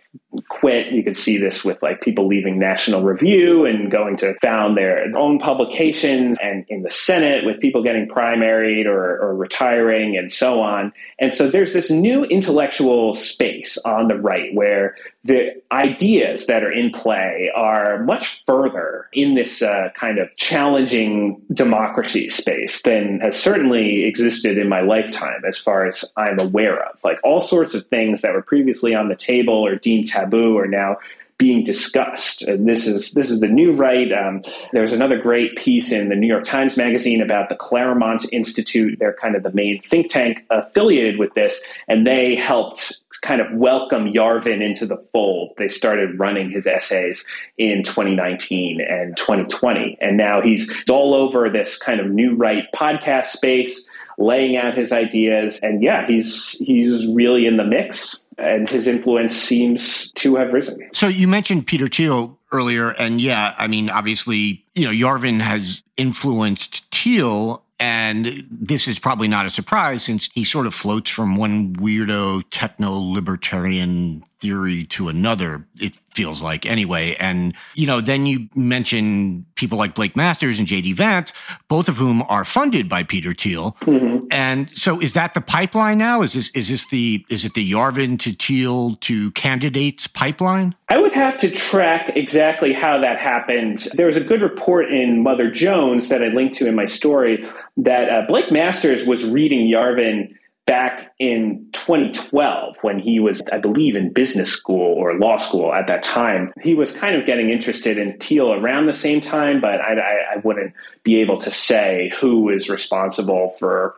quit. You could see this with like people leaving National Review and going to found their own publications and in the Senate with people getting primaried or, or retiring and so on. And so there's this new intellectual space on the right where the ideas that are in play are much further in this uh, kind of challenging democracy space than has certainly existed in my lifetime, as far as I'm aware of. Like all sorts of things that were previously on the table or deemed taboo are now being discussed. And this is this is the new right. Um, there's another great piece in the New York Times Magazine about the Claremont Institute. They're kind of the main think tank affiliated with this, and they helped kind of welcome Yarvin into the fold. They started running his essays in 2019 and 2020, and now he's all over this kind of new right podcast space laying out his ideas and yeah he's he's really in the mix and his influence seems to have risen. So you mentioned Peter Thiel earlier, and yeah, I mean, obviously, you know, Yarvin has influenced Thiel. And this is probably not a surprise since he sort of floats from one weirdo techno libertarian theory to another, it feels like anyway. And, you know, then you mention people like Blake Masters and JD Vance, both of whom are funded by Peter Thiel. Mm-hmm. And so is that the pipeline now? Is this is this the is it the Yarvin to Thiel to candidates pipeline? I would have to track exactly how that happened. There was a good report in Mother Jones that I linked to in my story that uh, Blake Masters was reading Yarvin back in 2012 when he was, I believe, in business school or law school at that time. He was kind of getting interested in Thiel around the same time, but I, I, I wouldn't be able to say who is responsible for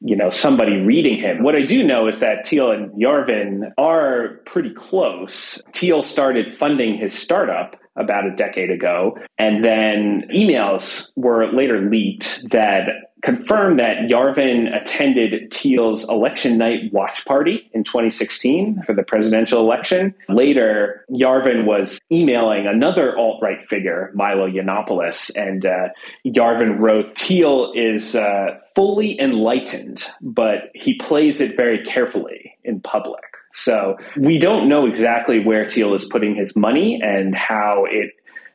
you know somebody reading him. What I do know is that Thiel and Yarvin are pretty close. Thiel started funding his startup about a decade ago. And then emails were later leaked that confirmed that Yarvin attended Thiel's election night watch party in 2016 for the presidential election. Later, Yarvin was emailing another alt right figure, Milo Yiannopoulos, and uh, Yarvin wrote Thiel is uh, fully enlightened, but he plays it very carefully in public. So we don't know exactly where Thiel is putting his money and how it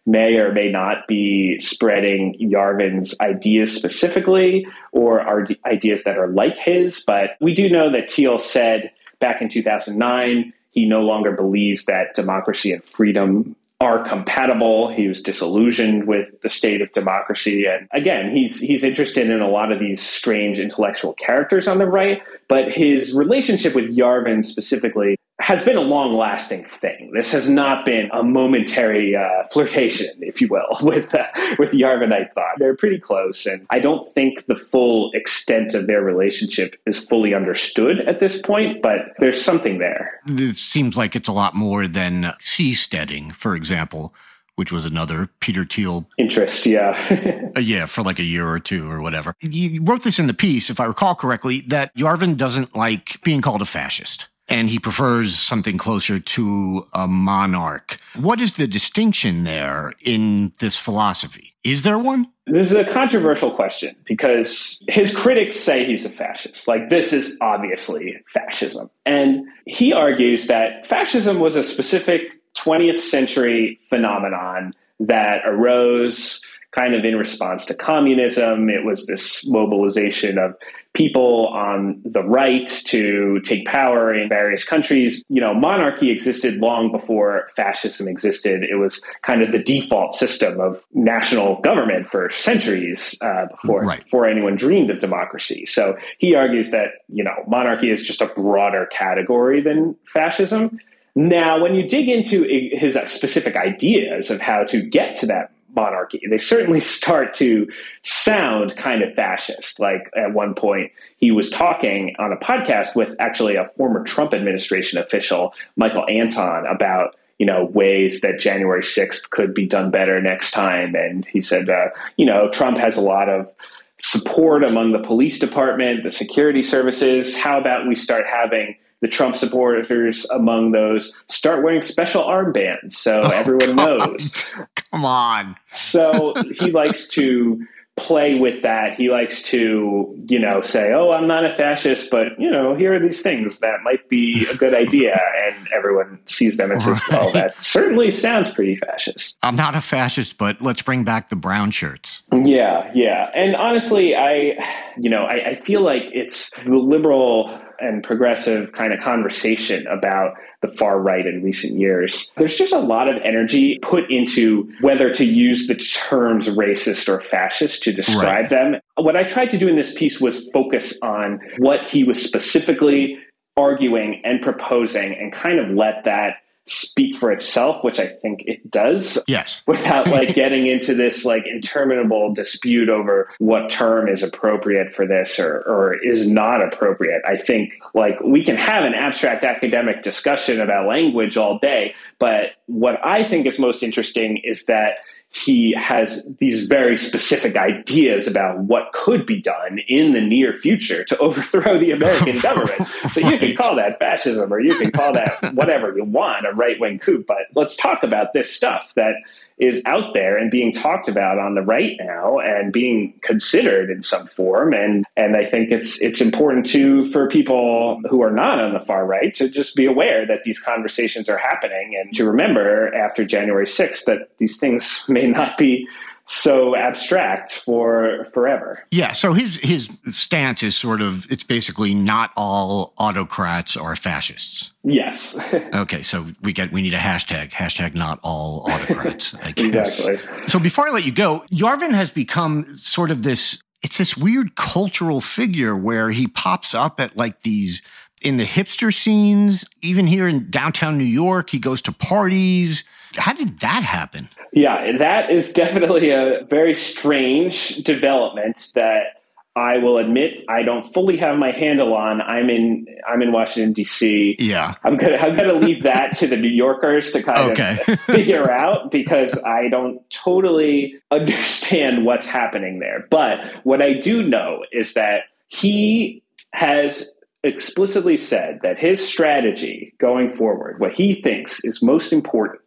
may or may not be spreading Yarvin's ideas specifically or are ideas that are like his. But we do know that Thiel said back in 2009 he no longer believes that democracy and freedom are compatible. He was disillusioned with the state of democracy. And again, he's he's interested in a lot of these strange intellectual characters on the right, but his relationship with Yarvin specifically has been a long lasting thing. This has not been a momentary uh, flirtation, if you will, with uh, with Yarvin. I thought they're pretty close, and I don't think the full extent of their relationship is fully understood at this point. But there's something there. It seems like it's a lot more than seasteading, for example. Which was another Peter Thiel interest, yeah. uh, yeah, for like a year or two or whatever. You wrote this in the piece, if I recall correctly, that Yarvin doesn't like being called a fascist and he prefers something closer to a monarch. What is the distinction there in this philosophy? Is there one? This is a controversial question because his critics say he's a fascist. Like, this is obviously fascism. And he argues that fascism was a specific 20th century phenomenon that arose kind of in response to communism. It was this mobilization of people on the right to take power in various countries. You know, monarchy existed long before fascism existed. It was kind of the default system of national government for centuries uh, before right. before anyone dreamed of democracy. So he argues that you know monarchy is just a broader category than fascism. Now, when you dig into his specific ideas of how to get to that monarchy. They certainly start to sound kind of fascist. Like at one point, he was talking on a podcast with actually a former Trump administration official, Michael Anton, about you know ways that January sixth could be done better next time. And he said, uh, you know, Trump has a lot of support among the police department, the security services. How about we start having the Trump supporters among those start wearing special armbands so oh, everyone knows. Come on. So he likes to play with that. He likes to, you know, say, "Oh, I'm not a fascist, but you know, here are these things that might be a good idea," and everyone sees them and says, "Well, that certainly sounds pretty fascist." I'm not a fascist, but let's bring back the brown shirts. Yeah, yeah, and honestly, I, you know, I, I feel like it's the liberal and progressive kind of conversation about the far right in recent years. There's just a lot of energy put into whether to use the terms racist or fascist to describe right. them. What I tried to do in this piece was focus on what he was specifically arguing and proposing and kind of let that speak for itself, which I think it does. Yes. Without like getting into this like interminable dispute over what term is appropriate for this or, or is not appropriate. I think like we can have an abstract academic discussion about language all day, but what I think is most interesting is that he has these very specific ideas about what could be done in the near future to overthrow the American government. So you can call that fascism or you can call that whatever you want, a right wing coup. But let's talk about this stuff that is out there and being talked about on the right now and being considered in some form. And and I think it's it's important to for people who are not on the far right to just be aware that these conversations are happening and to remember after January 6th that these things may not be so abstract for forever. Yeah. So his his stance is sort of it's basically not all autocrats are fascists. Yes. okay. So we get we need a hashtag hashtag not all autocrats. I guess. exactly. So before I let you go, Yarvin has become sort of this. It's this weird cultural figure where he pops up at like these in the hipster scenes, even here in downtown New York. He goes to parties. How did that happen? Yeah, that is definitely a very strange development that I will admit I don't fully have my handle on. I'm in I'm in Washington D.C. Yeah, I'm gonna I'm gonna leave that to the New Yorkers to kind okay. of figure out because I don't totally understand what's happening there. But what I do know is that he has explicitly said that his strategy going forward, what he thinks is most important,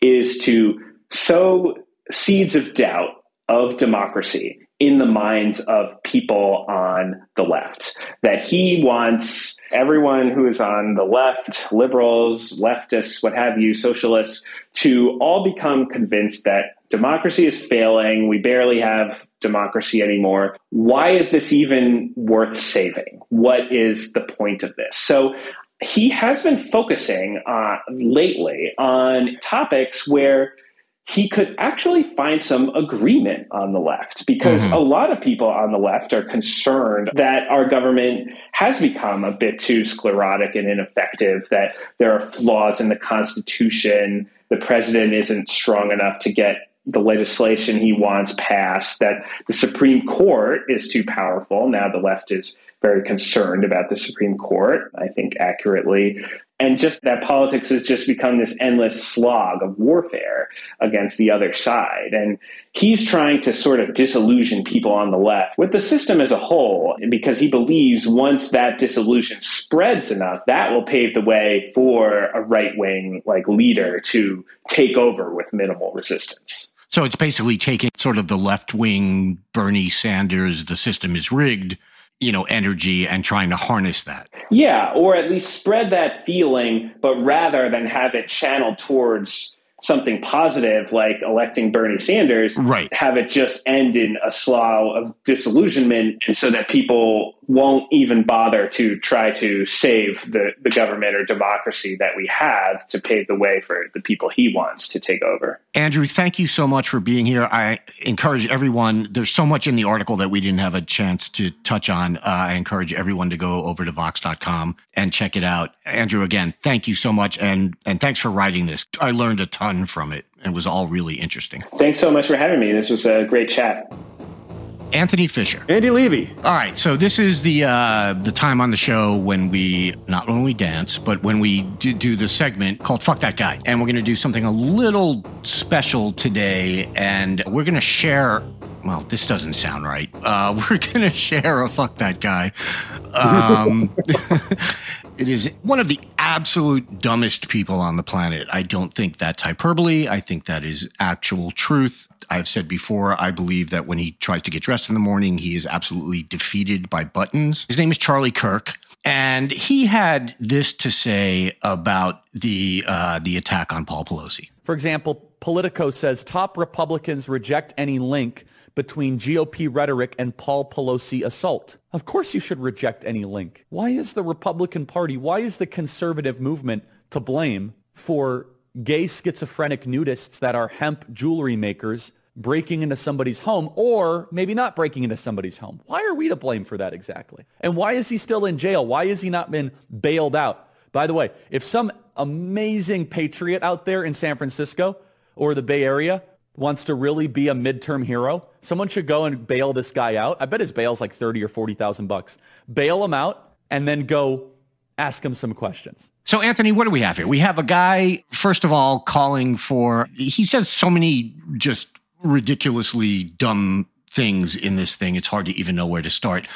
is to sow seeds of doubt of democracy in the minds of people on the left. That he wants everyone who is on the left, liberals, leftists, what have you, socialists, to all become convinced that democracy is failing. We barely have democracy anymore. Why is this even worth saving? What is the point of this? So he has been focusing uh, lately on topics where he could actually find some agreement on the left because mm-hmm. a lot of people on the left are concerned that our government has become a bit too sclerotic and ineffective, that there are flaws in the Constitution, the president isn't strong enough to get the legislation he wants passed, that the Supreme Court is too powerful. Now the left is very concerned about the Supreme Court, I think accurately and just that politics has just become this endless slog of warfare against the other side. And he's trying to sort of disillusion people on the left with the system as a whole, because he believes once that disillusion spreads enough, that will pave the way for a right wing like leader to take over with minimal resistance. So it's basically taking sort of the left wing Bernie Sanders, the system is rigged you know, energy and trying to harness that. Yeah, or at least spread that feeling, but rather than have it channeled towards something positive like electing Bernie Sanders, right. have it just end in a slough of disillusionment and so that people won't even bother to try to save the, the government or democracy that we have to pave the way for the people he wants to take over. Andrew, thank you so much for being here. I encourage everyone, there's so much in the article that we didn't have a chance to touch on. Uh, I encourage everyone to go over to vox.com and check it out. Andrew, again, thank you so much. And, and thanks for writing this. I learned a ton from it and was all really interesting. Thanks so much for having me. This was a great chat. Anthony Fisher, Andy Levy. All right, so this is the uh, the time on the show when we not when we dance, but when we do, do the segment called "Fuck That Guy," and we're going to do something a little special today, and we're going to share. Well, this doesn't sound right. Uh, we're going to share a "Fuck That Guy." Um, it is one of the absolute dumbest people on the planet. I don't think that's hyperbole. I think that is actual truth. I've said before, I believe that when he tries to get dressed in the morning, he is absolutely defeated by buttons. His name is Charlie Kirk. And he had this to say about the uh, the attack on Paul Pelosi. For example, Politico says top Republicans reject any link between GOP rhetoric and Paul Pelosi assault. Of course you should reject any link. Why is the Republican Party, why is the conservative movement to blame for gay schizophrenic nudists that are hemp jewelry makers breaking into somebody's home or maybe not breaking into somebody's home. Why are we to blame for that exactly? And why is he still in jail? Why has he not been bailed out? By the way, if some amazing patriot out there in San Francisco or the Bay Area wants to really be a midterm hero, someone should go and bail this guy out. I bet his bail's like 30 or 40,000 bucks. Bail him out and then go ask him some questions. So, Anthony, what do we have here? We have a guy, first of all, calling for, he says so many just ridiculously dumb things in this thing. It's hard to even know where to start.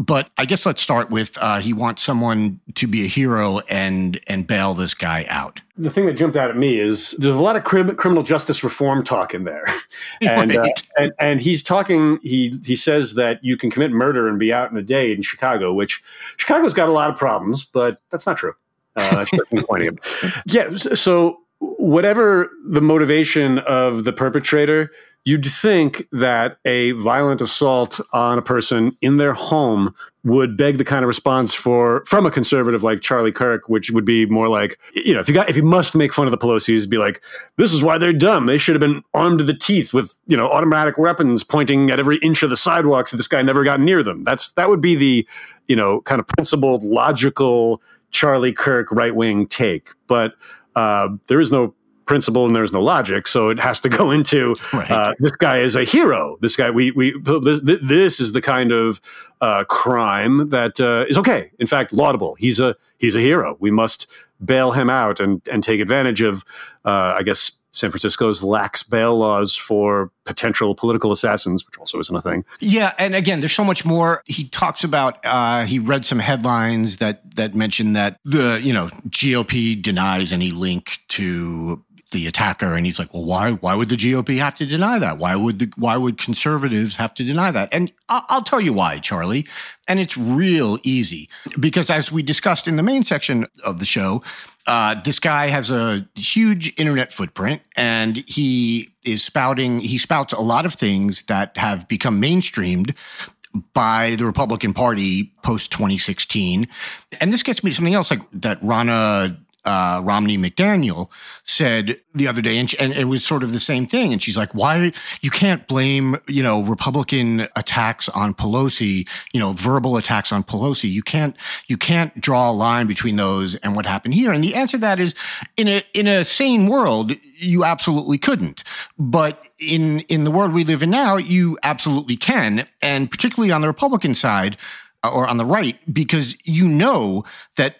But I guess let's start with uh, he wants someone to be a hero and and bail this guy out. The thing that jumped out at me is there's a lot of crim- criminal justice reform talk in there, and, right. uh, and and he's talking. He he says that you can commit murder and be out in a day in Chicago, which Chicago's got a lot of problems, but that's not true. Uh. Yeah, so whatever the motivation of the perpetrator, you'd think that a violent assault on a person in their home would beg the kind of response for from a conservative like Charlie Kirk, which would be more like, you know, if you got if you must make fun of the Pelosi's, be like, this is why they're dumb. They should have been armed to the teeth with, you know, automatic weapons pointing at every inch of the sidewalk so this guy never got near them. That's that would be the, you know, kind of principled, logical Charlie Kirk right wing take. But uh, there is no principle and there's no logic. So it has to go into Right. uh, this guy is a hero. This guy, we we this, this is the kind of uh, crime that uh, is okay. In fact, laudable. He's a he's a hero. We must bail him out and and take advantage of, uh, I guess. San Francisco's lax bail laws for potential political assassins, which also isn't a thing. Yeah, and again, there's so much more. He talks about. Uh, he read some headlines that that mention that the you know GOP denies any link to the attacker, and he's like, well, why why would the GOP have to deny that? Why would the why would conservatives have to deny that? And I'll, I'll tell you why, Charlie. And it's real easy because as we discussed in the main section of the show, uh, this guy has a huge internet footprint and he is spouting, he spouts a lot of things that have become mainstreamed by the Republican Party post 2016. And this gets me to something else like that Ronna uh, Romney McDaniel said the other day, and, she, and it was sort of the same thing. And she's like, "Why you can't blame you know Republican attacks on Pelosi, you know verbal attacks on Pelosi? You can't you can't draw a line between those and what happened here." And the answer to that is, in a in a sane world, you absolutely couldn't. But in in the world we live in now, you absolutely can, and particularly on the Republican side uh, or on the right, because you know that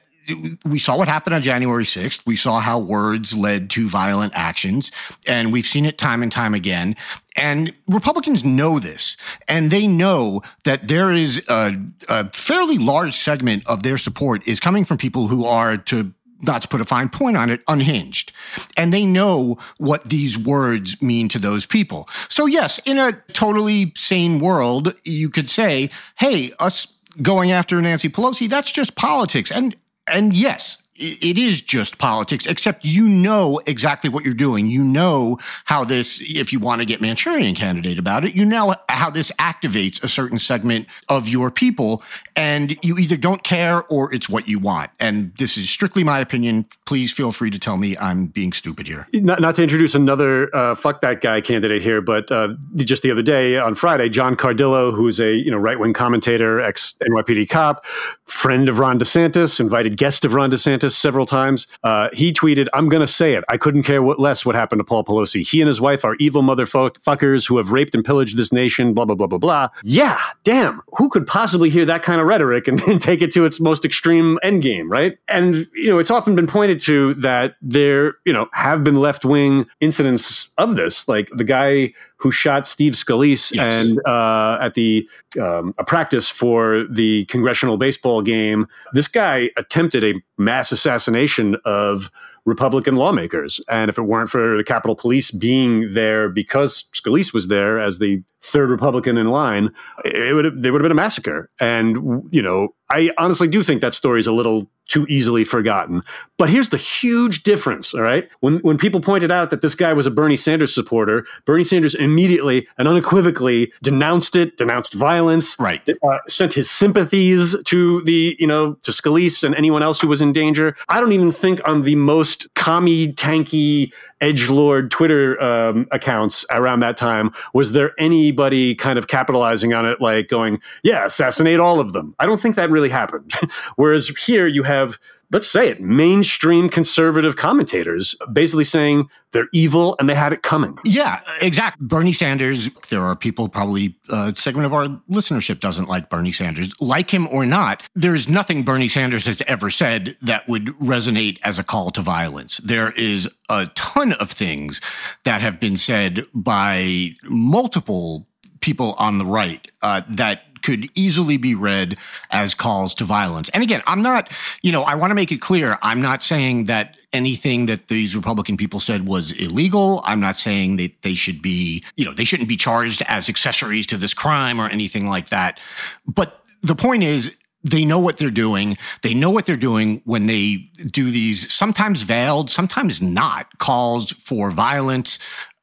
we saw what happened on January 6th. We saw how words led to violent actions, and we've seen it time and time again. And Republicans know this, and they know that there is a, a fairly large segment of their support is coming from people who are to not to put a fine point on it, unhinged. And they know what these words mean to those people. So, yes, in a totally sane world, you could say, hey, us going after Nancy Pelosi, that's just politics. And and yes, it is just politics, except you know exactly what you're doing. You know how this, if you want to get Manchurian candidate about it, you know how this activates a certain segment of your people. And you either don't care or it's what you want. And this is strictly my opinion. Please feel free to tell me I'm being stupid here. Not, not to introduce another uh, fuck that guy candidate here, but uh, just the other day on Friday, John Cardillo, who's a you know right wing commentator, ex NYPD cop, friend of Ron DeSantis, invited guest of Ron DeSantis several times. Uh, he tweeted, "I'm going to say it. I couldn't care what less what happened to Paul Pelosi. He and his wife are evil motherfuckers who have raped and pillaged this nation. Blah blah blah blah blah. Yeah, damn. Who could possibly hear that kind of rhetoric and, and take it to its most extreme endgame, right? And you know, it's often been pointed to that there, you know, have been left wing incidents of this, like the guy who shot Steve Scalise Yes. and uh, at the um, a practice for the congressional baseball game. This guy attempted a mass assassination of Republican lawmakers, and if it weren't for the Capitol Police being there because Scalise was there as the third Republican in line, it would have, there would have been a massacre. And you know, I honestly do think that story is a little too easily forgotten. But here's the huge difference, all right? When when people pointed out that this guy was a Bernie Sanders supporter, Bernie Sanders immediately and unequivocally denounced it, denounced violence, Right. uh, sent his sympathies to the, you know, to Scalise and anyone else who was in danger. I don't even think on the most commie, tanky, edge lord Twitter um, accounts around that time was there anybody kind of capitalizing on it, like going, "Yeah, assassinate all of them." I don't think that really happened. Whereas here you have. Let's say it, mainstream conservative commentators basically saying they're evil and they had it coming. Yeah, exactly. Bernie Sanders, there are people, probably a segment of our listenership doesn't like Bernie Sanders. Like him or not, there's nothing Bernie Sanders has ever said that would resonate as a call to violence. There is a ton of things that have been said by multiple people on the right uh, that could easily be read as calls to violence. And again, I'm not, you know, I want to make it clear, I'm not saying that anything that these Republican people said was illegal. I'm not saying that they should be, you know, they shouldn't be charged as accessories to this crime or anything like that. But the point is, they know what they're doing. They know what they're doing when they do these sometimes veiled, sometimes not calls for violence.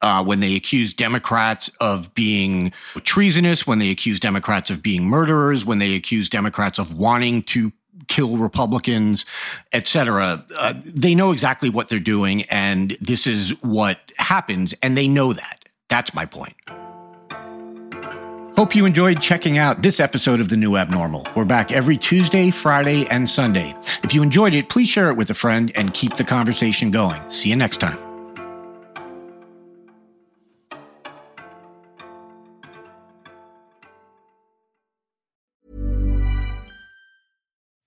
Uh, when they accuse Democrats of being treasonous, when they accuse Democrats of being murderers, when they accuse Democrats of wanting to kill Republicans, et cetera. Uh, they know exactly what they're doing, and this is what happens, and they know that. That's my point. Hope you enjoyed checking out this episode of The New Abnormal. We're back every Tuesday, Friday, and Sunday. If you enjoyed it, please share it with a friend and keep the conversation going. See you next time.